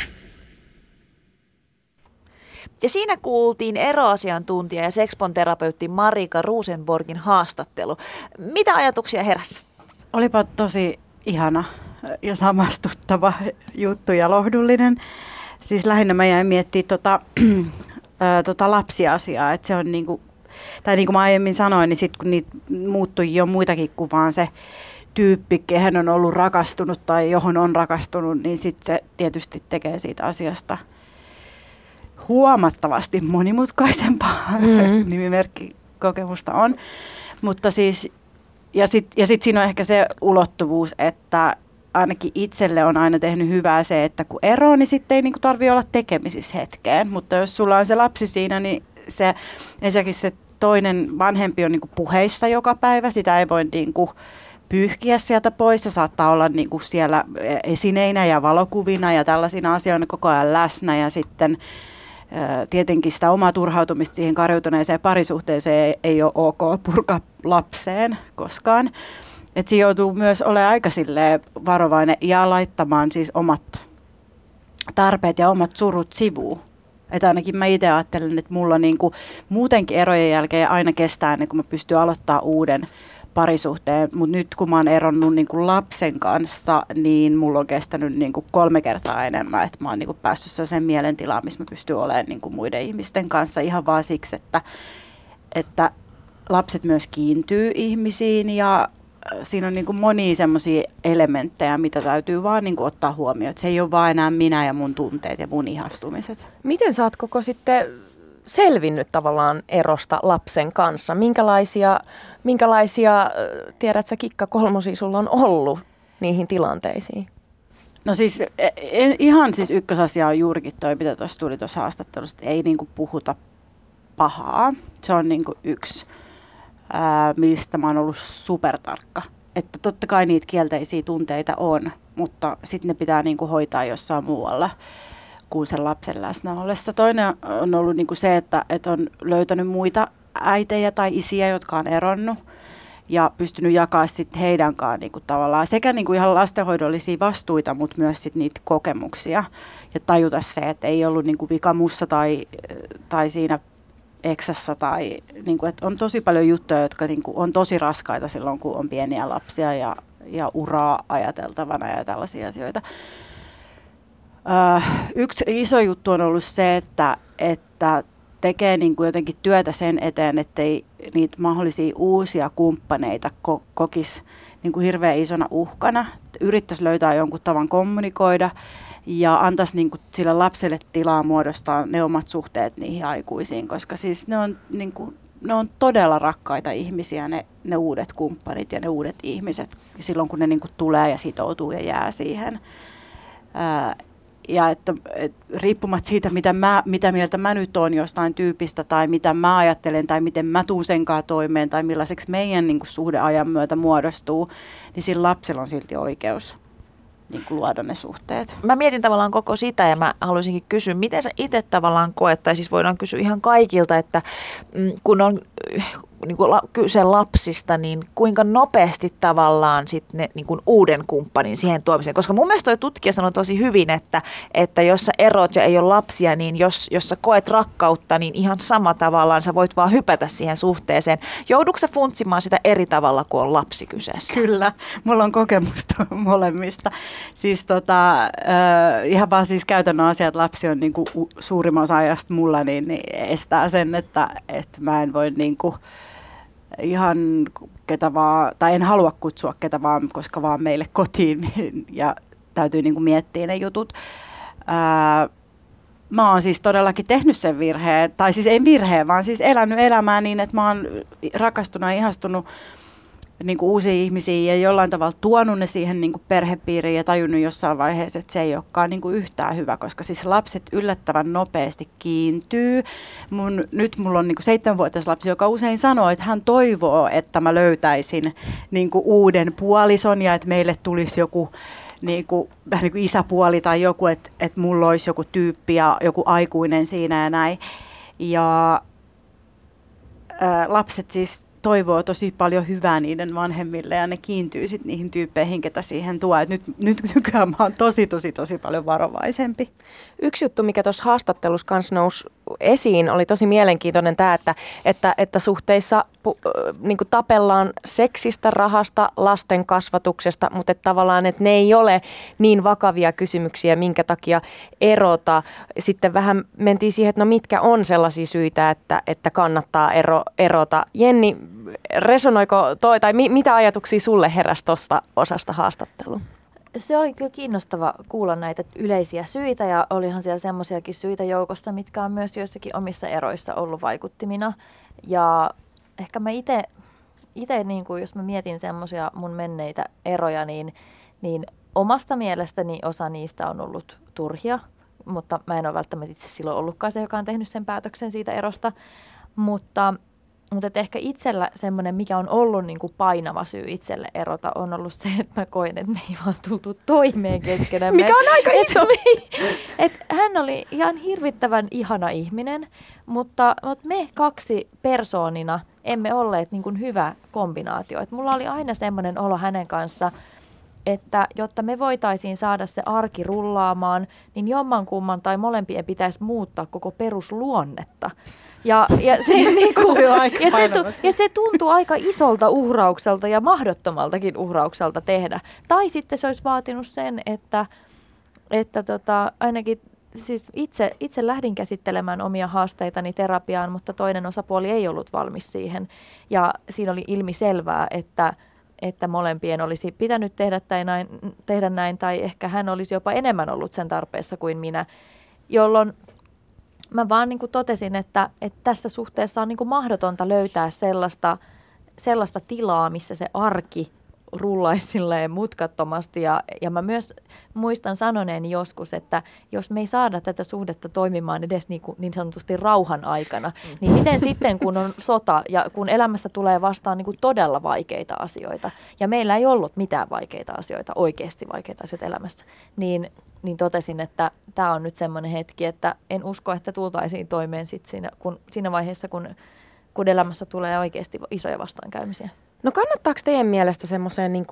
Ja siinä kuultiin eroasiantuntija ja seksponterapeutti Marika Rosenborgin haastattelu. Mitä ajatuksia heräsi? Olipa tosi ihana ja samastuttava juttu ja lohdullinen. Siis lähinnä mä jäin miettimään tota, tota lapsiasiaa, että se on niinku tai niin kuin mä aiemmin sanoin, niin sitten kun niitä muuttui jo muitakin kuin vaan se tyyppi, kehen on ollut rakastunut tai johon on rakastunut, niin sitten se tietysti tekee siitä asiasta huomattavasti monimutkaisempaa. Mm-hmm. Nimimerkki kokemusta on. Mutta siis, ja sitten ja sit siinä on ehkä se ulottuvuus, että ainakin itselle on aina tehnyt hyvää se, että kun ero, niin sitten ei niinku tarvi olla tekemisissä hetkeen. Mutta jos sulla on se lapsi siinä, niin se, ensinnäkin se toinen vanhempi on niin kuin puheissa joka päivä, sitä ei voi niin kuin pyyhkiä sieltä pois. Se saattaa olla niin kuin siellä esineinä ja valokuvina ja tällaisina asioina koko ajan läsnä ja sitten tietenkin sitä omaa turhautumista siihen karjutuneeseen parisuhteeseen ei ole ok purka lapseen koskaan. Että joutuu myös olemaan aika varovainen ja laittamaan siis omat tarpeet ja omat surut sivuun. Että ainakin mä itse ajattelen, että mulla niinku muutenkin erojen jälkeen aina kestää ennen kuin mä pystyn aloittaa uuden parisuhteen, mutta nyt kun mä oon eronnut niin kuin lapsen kanssa, niin mulla on kestänyt niin kuin kolme kertaa enemmän, että mä oon niin kuin päässyt sen mielentilaan, missä mä pystyn olemaan niin kuin muiden ihmisten kanssa ihan vaan siksi, että, että lapset myös kiintyy ihmisiin ja siinä on niin kuin monia semmoisia elementtejä, mitä täytyy vaan niin kuin ottaa huomioon. Että se ei ole vaan enää minä ja mun tunteet ja mun ihastumiset. Miten sä oot koko sitten selvinnyt tavallaan erosta lapsen kanssa? Minkälaisia, minkälaisia tiedät sä Kikka Kolmosi, sulla on ollut niihin tilanteisiin? No siis e, e, ihan siis ykkösasia on juurikin toi, mitä tuossa tuli tuossa haastattelussa, että ei niinku puhuta pahaa. Se on niinku yksi, ää, mistä mä oon ollut supertarkka. Että totta kai niitä kielteisiä tunteita on, mutta sitten ne pitää niinku hoitaa jossain muualla kuin sen lapsen läsnä ollessa. Toinen on ollut niinku se, että, että on löytänyt muita äitejä tai isiä, jotka on eronnut ja pystynyt jakaa sitten heidän kanssaan niinku tavallaan sekä niinku ihan lastenhoidollisia vastuita, mutta myös sit niitä kokemuksia ja tajuta se, että ei ollut niinku vika mussa tai, tai siinä eksässä tai niinku, että on tosi paljon juttuja, jotka niinku on tosi raskaita silloin, kun on pieniä lapsia ja, ja uraa ajateltavana ja tällaisia asioita. Öö, yksi iso juttu on ollut se, että, että tekee niin kuin jotenkin työtä sen eteen, ettei niitä mahdollisia uusia kumppaneita ko- kokisi niin kuin hirveän isona uhkana. Yrittäisi löytää jonkun tavan kommunikoida ja antaisi niin kuin sille lapselle tilaa muodostaa ne omat suhteet niihin aikuisiin, koska siis ne on, niin kuin, ne on todella rakkaita ihmisiä, ne, ne uudet kumppanit ja ne uudet ihmiset, silloin kun ne niin kuin tulee ja sitoutuu ja jää siihen. Ää, ja että, että riippumatta siitä, mitä, mä, mitä mieltä mä nyt on jostain tyypistä tai mitä mä ajattelen tai miten mä tuun senkaan toimeen tai millaiseksi meidän niin kuin, suhdeajan myötä muodostuu, niin sillä lapsella on silti oikeus niin kuin luoda ne suhteet. Mä mietin tavallaan koko sitä ja mä haluaisinkin kysyä, miten sä itse tavallaan koet, tai siis voidaan kysyä ihan kaikilta, että mm, kun on niin kuin la, kyse lapsista, niin kuinka nopeasti tavallaan sit ne niin kuin uuden kumppanin siihen tuomiseen? Koska mun mielestä toi tutkija sanoi tosi hyvin, että, että jos sä erot ja ei ole lapsia, niin jos, jos sä koet rakkautta, niin ihan sama tavallaan sä voit vaan hypätä siihen suhteeseen. Joudutko sä funtsimaan sitä eri tavalla, kuin on lapsi kyseessä? Kyllä, mulla on kokemusta molemmista. Siis tota, äh, ihan vaan siis käytännön asiat, lapsi on niin kuin suurimman osa ajasta mulla, niin, niin estää sen, että, että mä en voi niin kuin, ihan ketä vaan, tai en halua kutsua ketä vaan, koska vaan meille kotiin ja täytyy niin kuin miettiä ne jutut. Ää, mä oon siis todellakin tehnyt sen virheen, tai siis ei virheen, vaan siis elänyt elämää niin, että mä oon rakastunut ja ihastunut niin kuin uusia ihmisiä ja jollain tavalla tuonut ne siihen niin kuin perhepiiriin ja tajunnut jossain vaiheessa, että se ei olekaan niin kuin yhtään hyvä, koska siis lapset yllättävän nopeasti kiintyy. Mun, nyt mulla on niin seitsemänvuotias lapsi, joka usein sanoo, että hän toivoo, että mä löytäisin niin kuin uuden puolison ja että meille tulisi joku niin kuin, vähän niin kuin isäpuoli tai joku, että, että mulla olisi joku tyyppi ja joku aikuinen siinä ja näin. Ja ää, lapset siis toivoo tosi paljon hyvää niiden vanhemmille ja ne kiintyy sitten niihin tyyppeihin, ketä siihen tuo. Et nyt, nyt nykyään mä oon tosi, tosi, tosi paljon varovaisempi. Yksi juttu, mikä tuossa haastattelussa kanssa nousi esiin, oli tosi mielenkiintoinen tämä, että, että, että suhteissa niin tapellaan seksistä, rahasta, lasten kasvatuksesta, mutta että tavallaan että ne ei ole niin vakavia kysymyksiä, minkä takia erota. Sitten vähän mentiin siihen, että no mitkä on sellaisia syitä, että, että kannattaa ero, erota. Jenni, resonoiko toi, tai mi, mitä ajatuksia sulle heräsi tuosta osasta haastattelua? Se oli kyllä kiinnostava kuulla näitä yleisiä syitä ja olihan siellä semmoisiakin syitä joukossa, mitkä on myös joissakin omissa eroissa ollut vaikuttimina. Ja ehkä mä itse, ite, niin kuin jos mä mietin semmoisia mun menneitä eroja, niin, niin omasta mielestäni osa niistä on ollut turhia, mutta mä en ole välttämättä itse silloin ollutkaan se, joka on tehnyt sen päätöksen siitä erosta. Mutta mutta ehkä itsellä semmoinen, mikä on ollut niin kuin painava syy itselle erota, on ollut se, että mä koin, että me ei vaan tultu toimeen keskenään. mikä on aika iso. Et, et hän oli ihan hirvittävän ihana ihminen, mutta, mutta me kaksi persoonina emme olleet niin kuin hyvä kombinaatio. Et mulla oli aina semmoinen olo hänen kanssa, että jotta me voitaisiin saada se arki rullaamaan, niin jommankumman tai molempien pitäisi muuttaa koko perusluonnetta. Ja, ja, se, niin kuin, ja, se, tu, ja se tuntuu aika isolta uhraukselta ja mahdottomaltakin uhraukselta tehdä. Tai sitten se olisi vaatinut sen, että, että tota, ainakin siis itse, itse lähdin käsittelemään omia haasteitani terapiaan, mutta toinen osapuoli ei ollut valmis siihen. Ja siinä oli ilmi selvää, että, että molempien olisi pitänyt tehdä, tai näin, tehdä näin, tai ehkä hän olisi jopa enemmän ollut sen tarpeessa kuin minä, jolloin mä vaan niin kuin totesin, että, että tässä suhteessa on niin kuin mahdotonta löytää sellaista, sellaista tilaa, missä se arki rullaisi silleen mutkattomasti. Ja, ja mä myös muistan sanoneeni joskus, että jos me ei saada tätä suhdetta toimimaan edes niin, kuin, niin sanotusti rauhan aikana, niin miten sitten kun on sota ja kun elämässä tulee vastaan niin kuin todella vaikeita asioita, ja meillä ei ollut mitään vaikeita asioita, oikeasti vaikeita asioita elämässä, niin, niin totesin, että tämä on nyt semmoinen hetki, että en usko, että tultaisiin toimeen sit siinä, kun, siinä vaiheessa, kun, kun elämässä tulee oikeasti isoja vastoinkäymisiä. No kannattaako teidän mielestä semmoiseen niin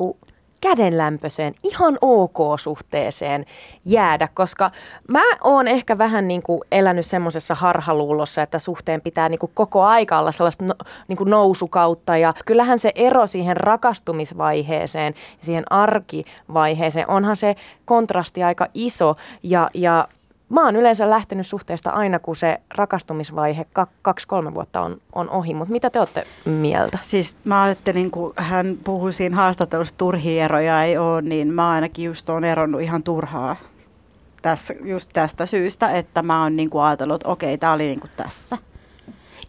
kädenlämpöiseen, ihan ok-suhteeseen jäädä, koska mä oon ehkä vähän niin kuin elänyt semmoisessa harhaluulossa, että suhteen pitää niin kuin koko aika olla sellaista no, niin kuin nousukautta. Ja kyllähän se ero siihen rakastumisvaiheeseen siihen arkivaiheeseen, onhan se kontrasti aika iso. Ja, ja mä oon yleensä lähtenyt suhteesta aina, kun se rakastumisvaihe kaksi-kolme vuotta on, on ohi, mutta mitä te olette mieltä? Siis mä ajattelin, kun hän puhui siinä haastattelussa, turhia eroja ei ole, niin mä ainakin just oon eronnut ihan turhaa tässä, just tästä syystä, että mä oon niin kuin ajatellut, että okei, tää oli niin kuin tässä.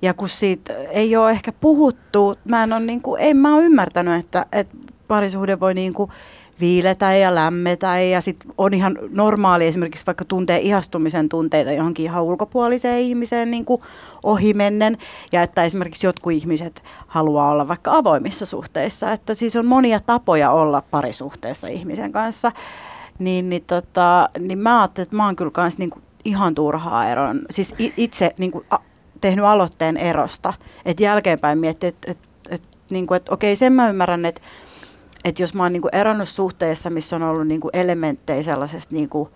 Ja kun siitä ei ole ehkä puhuttu, mä en, ole niin kuin, en mä ymmärtänyt, että, että parisuhde voi niin kuin viiletä ja lämmetä ja sitten on ihan normaali esimerkiksi vaikka tuntee ihastumisen tunteita johonkin ihan ulkopuoliseen ihmiseen niin kuin ohimennen ja että esimerkiksi jotkut ihmiset haluaa olla vaikka avoimissa suhteissa, että siis on monia tapoja olla parisuhteessa ihmisen kanssa, niin, niin, tota, niin mä ajattelin, että mä oon kyllä kans niin kuin ihan turhaa eron, siis itse niin kuin, a, tehnyt aloitteen erosta, että jälkeenpäin miettii, että, että, että, niin että okei sen mä ymmärrän, että että jos mä oon niinku eronnut suhteessa, missä on ollut niinku elementtejä sellaisesta niinku,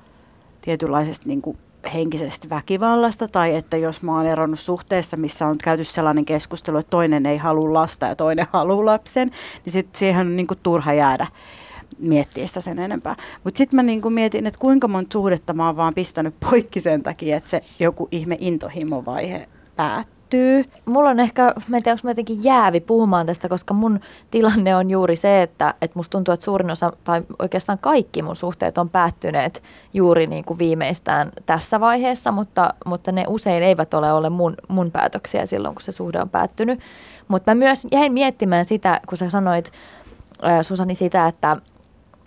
tietynlaisesta niinku henkisestä väkivallasta, tai että jos mä oon eronnut suhteessa, missä on käyty sellainen keskustelu, että toinen ei halua lasta ja toinen haluaa lapsen, niin sit siihen on niinku turha jäädä miettiä sitä sen enempää. Mutta sitten mä niinku mietin, että kuinka monta suhdetta mä oon vaan pistänyt poikki sen takia, että se joku ihme intohimovaihe päättyy liittyy. Mulla on ehkä, mä en tiedä, onko mä jotenkin jäävi puhumaan tästä, koska mun tilanne on juuri se, että, että musta tuntuu, että suurin osa tai oikeastaan kaikki mun suhteet on päättyneet juuri niin kuin viimeistään tässä vaiheessa, mutta, mutta ne usein eivät ole ole mun, mun päätöksiä silloin, kun se suhde on päättynyt. Mutta mä myös jäin miettimään sitä, kun sä sanoit, Susani, sitä, että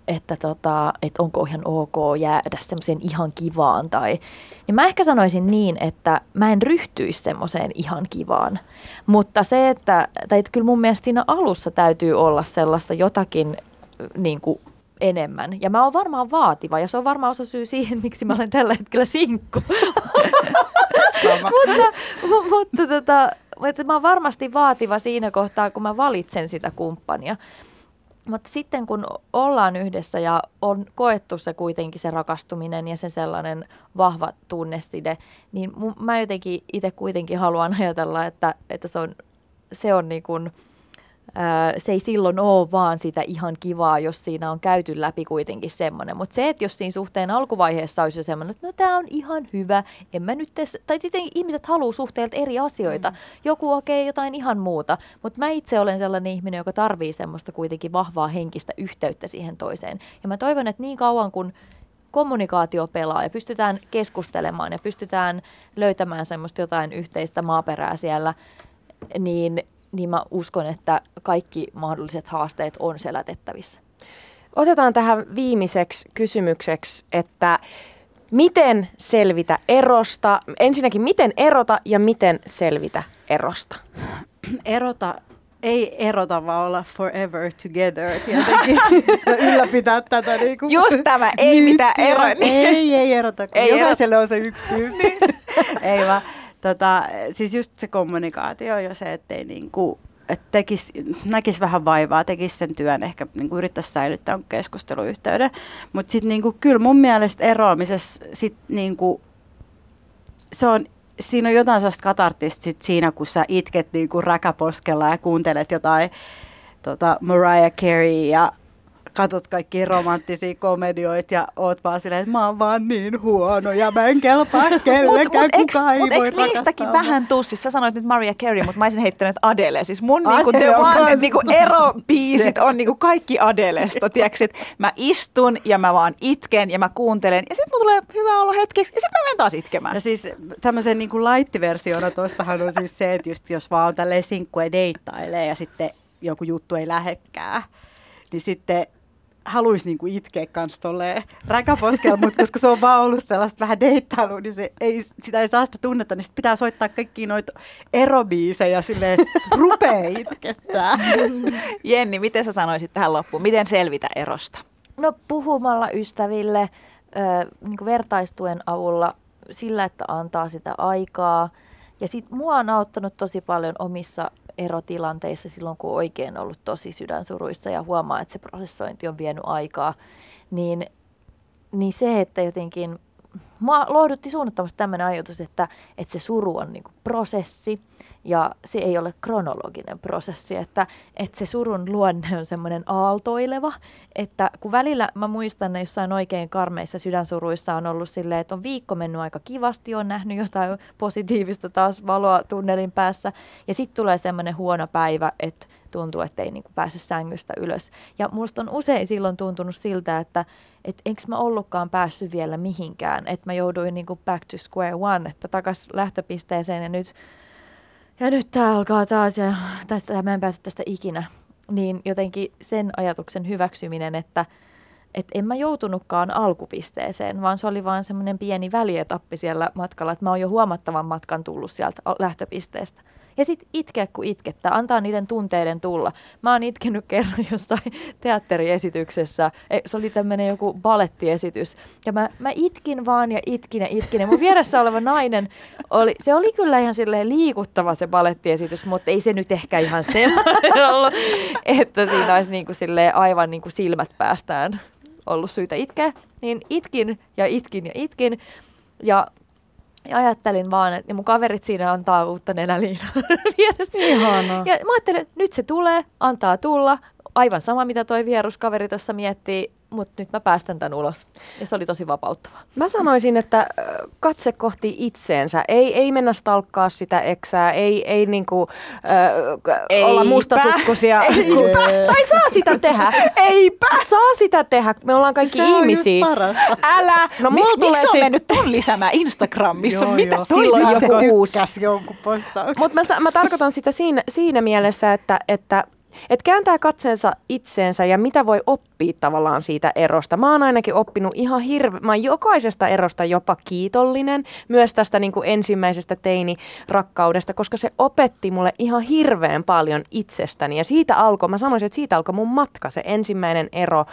että, tota, että onko ihan ok jäädä semmoiseen ihan kivaan. Tai, niin mä ehkä sanoisin niin, että mä en ryhtyisi semmoiseen ihan kivaan. Mutta se, että, tai että kyllä mun mielestä siinä alussa täytyy olla sellaista jotakin niin kuin enemmän. Ja mä oon varmaan vaativa, ja se on varmaan osa syy siihen, miksi mä olen tällä hetkellä sinkku. mutta, mutta tota, että mä oon varmasti vaativa siinä kohtaa, kun mä valitsen sitä kumppania. Mutta sitten kun ollaan yhdessä ja on koettu se kuitenkin se rakastuminen ja se sellainen vahva tunneside, niin mä jotenkin itse kuitenkin haluan ajatella, että, että se on, se on niin kuin, se ei silloin ole vaan sitä ihan kivaa, jos siinä on käyty läpi kuitenkin semmoinen. Mutta se, että jos siinä suhteen alkuvaiheessa olisi jo semmoinen, että no tämä on ihan hyvä, en mä nyt tes... tai tietenkin ihmiset haluaa suhteelta eri asioita. Mm. Joku okei okay, jotain ihan muuta, mutta mä itse olen sellainen ihminen, joka tarvii semmoista kuitenkin vahvaa henkistä yhteyttä siihen toiseen. Ja mä toivon, että niin kauan kun kommunikaatio pelaa ja pystytään keskustelemaan ja pystytään löytämään semmoista jotain yhteistä maaperää siellä, niin niin mä uskon, että kaikki mahdolliset haasteet on selätettävissä. Otetaan tähän viimeiseksi kysymykseksi, että miten selvitä erosta? Ensinnäkin, miten erota ja miten selvitä erosta? Erota ei erota, vaan olla forever together. Jotenkin ylläpitää tätä. Niin kuin Just tämä, ei mitään ero. Ei, ei erota, kun ei jokaiselle erota. on se yksi tyyppi. ei vaan tota, siis just se kommunikaatio ja se, ettei niin kuin, että tekis, näkisi vähän vaivaa, tekisi sen työn, ehkä niin kuin yrittäisi säilyttää keskusteluyhteyden. Mutta sitten niin kyllä mun mielestä eroamisessa sit niin kuin, se on, siinä on jotain sellaista katartista sit siinä, kun sä itket niin kuin räkäposkella ja kuuntelet jotain tota, Mariah Carey ja katot kaikki romanttisia komedioita ja oot vaan silleen, että mä oon vaan niin huono ja mä en kelpaa kellekään, Mutta kukaan ei mut voi eks niistäkin vähän tuu? Siis sä sanoit nyt Maria Carey, mutta mä olisin heittänyt Adele. Siis mun niinku Adele The on One niinku erobiisit on niinku kaikki Adelesta, tiedätkö? Mä istun ja mä vaan itken ja mä kuuntelen ja sitten mulla tulee hyvä olo hetkeksi ja sitten mä menen taas itkemään. Ja siis tämmöisen niin kuin laittiversiona tuostahan on siis se, että just jos vaan on tälleen sinkkuja deittailee ja sitten joku juttu ei lähekkää, niin sitten haluaisi niinku itkeä kans tolleen räkäposkella, mutta koska se on vaan ollut sellaista vähän deittailua, niin se ei, sitä ei saa sitä tunnetta, niin sit pitää soittaa kaikki noita erobiisejä silleen, että rupee itkettää. Jenni, miten sä sanoisit tähän loppuun? Miten selvitä erosta? No puhumalla ystäville, ö, niin kuin vertaistuen avulla, sillä, että antaa sitä aikaa. Ja sit mua on auttanut tosi paljon omissa erotilanteissa silloin, kun oikein ollut tosi sydänsuruissa ja huomaa, että se prosessointi on vienyt aikaa. Niin, niin se, että jotenkin, mua lohdutti suunnattomasti tämmöinen ajatus, että, että se suru on niin prosessi ja se ei ole kronologinen prosessi, että, että se surun luonne on semmoinen aaltoileva, että kun välillä mä muistan ne jossain oikein karmeissa sydänsuruissa on ollut silleen, että on viikko mennyt aika kivasti, on nähnyt jotain positiivista taas valoa tunnelin päässä ja sitten tulee semmoinen huono päivä, että tuntuu, että ei niinku pääse sängystä ylös. Ja musta on usein silloin tuntunut siltä, että et enkö mä ollutkaan päässyt vielä mihinkään, että mä jouduin niinku back to square one, että takas lähtöpisteeseen ja nyt ja nyt tämä alkaa taas ja tästä mä en pääse tästä ikinä. Niin jotenkin sen ajatuksen hyväksyminen, että et en mä joutunutkaan alkupisteeseen, vaan se oli vaan semmoinen pieni välietappi siellä matkalla, että mä oon jo huomattavan matkan tullut sieltä lähtöpisteestä. Ja sitten itkeä, kun itkettää, antaa niiden tunteiden tulla. Mä oon itkenyt kerran jossain teatteriesityksessä, Ei, se oli tämmöinen joku balettiesitys. Ja mä, mä itkin vaan ja itkin ja itkin. Ja mun vieressä oleva nainen, oli, se oli kyllä ihan silleen liikuttava se balettiesitys, mutta ei se nyt ehkä ihan sellainen ollut, että siinä olisi niinku silleen aivan niinku silmät päästään ollut syytä itkeä. Niin itkin ja itkin ja itkin. Ja ja ajattelin vaan, että mun kaverit siinä antaa uutta nenäliinaa vieressä. Ihanaa. Ja mä ajattelin, että nyt se tulee, antaa tulla. Aivan sama, mitä toi vieruskaveri tuossa miettii, mutta nyt mä päästän tämän ulos. Ja se oli tosi vapauttavaa. Mä sanoisin, että katse kohti itseensä. Ei, ei mennä stalkkaa sitä eksää, ei, ei niinku, ö, olla Eipä. mustasukkusia. tai saa sitä tehdä. Eipä! Saa sitä tehdä. Me ollaan kaikki Se on ihmisiä. Älä! No, Mik, tulee miksi on sit- mennyt ton lisäämään Instagramissa? Joo, Mitä joo. Silloin Se joku uusi. tykkäs jonkun postauksen. Mutta mä, mä tarkoitan sitä siinä, siinä mielessä, että, että et kääntää katseensa itseensä ja mitä voi oppia tavallaan siitä erosta. Mä oon ainakin oppinut ihan hirve... Mä oon jokaisesta erosta jopa kiitollinen, myös tästä niin kuin ensimmäisestä teini-rakkaudesta, koska se opetti mulle ihan hirveän paljon itsestäni. Ja siitä alkoi, mä sanoisin, että siitä alkoi mun matka, se ensimmäinen ero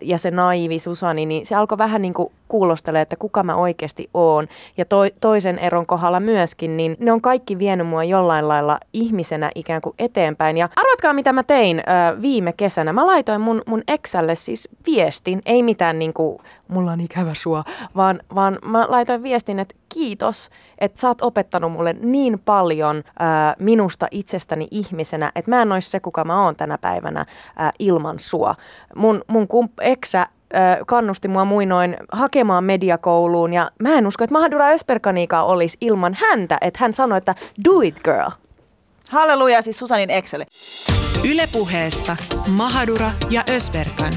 ja se naivi Susani, niin se alkoi vähän niin kuin kuulostelee, että kuka mä oikeasti oon. Ja toi, toisen eron kohdalla myöskin, niin ne on kaikki vienyt mua jollain lailla ihmisenä ikään kuin eteenpäin. Ja arvatkaa, mitä mä tein ö, viime kesänä. Mä laitoin mun, mun Exälle siis viestin, ei mitään niin kuin, mulla on ikävä sua, vaan, vaan mä laitoin viestin, että kiitos, että sä oot opettanut mulle niin paljon ää, minusta itsestäni ihmisenä, että mä en olisi se, kuka mä oon tänä päivänä ää, ilman sua. Mun, mun kump- eksä ö, kannusti mua muinoin hakemaan mediakouluun ja mä en usko, että Mahadura Ösperkanika olisi ilman häntä, että hän sanoi, että do it girl. Halleluja siis Susanin Excel. Ylepuheessa Mahadura ja Ösberkan.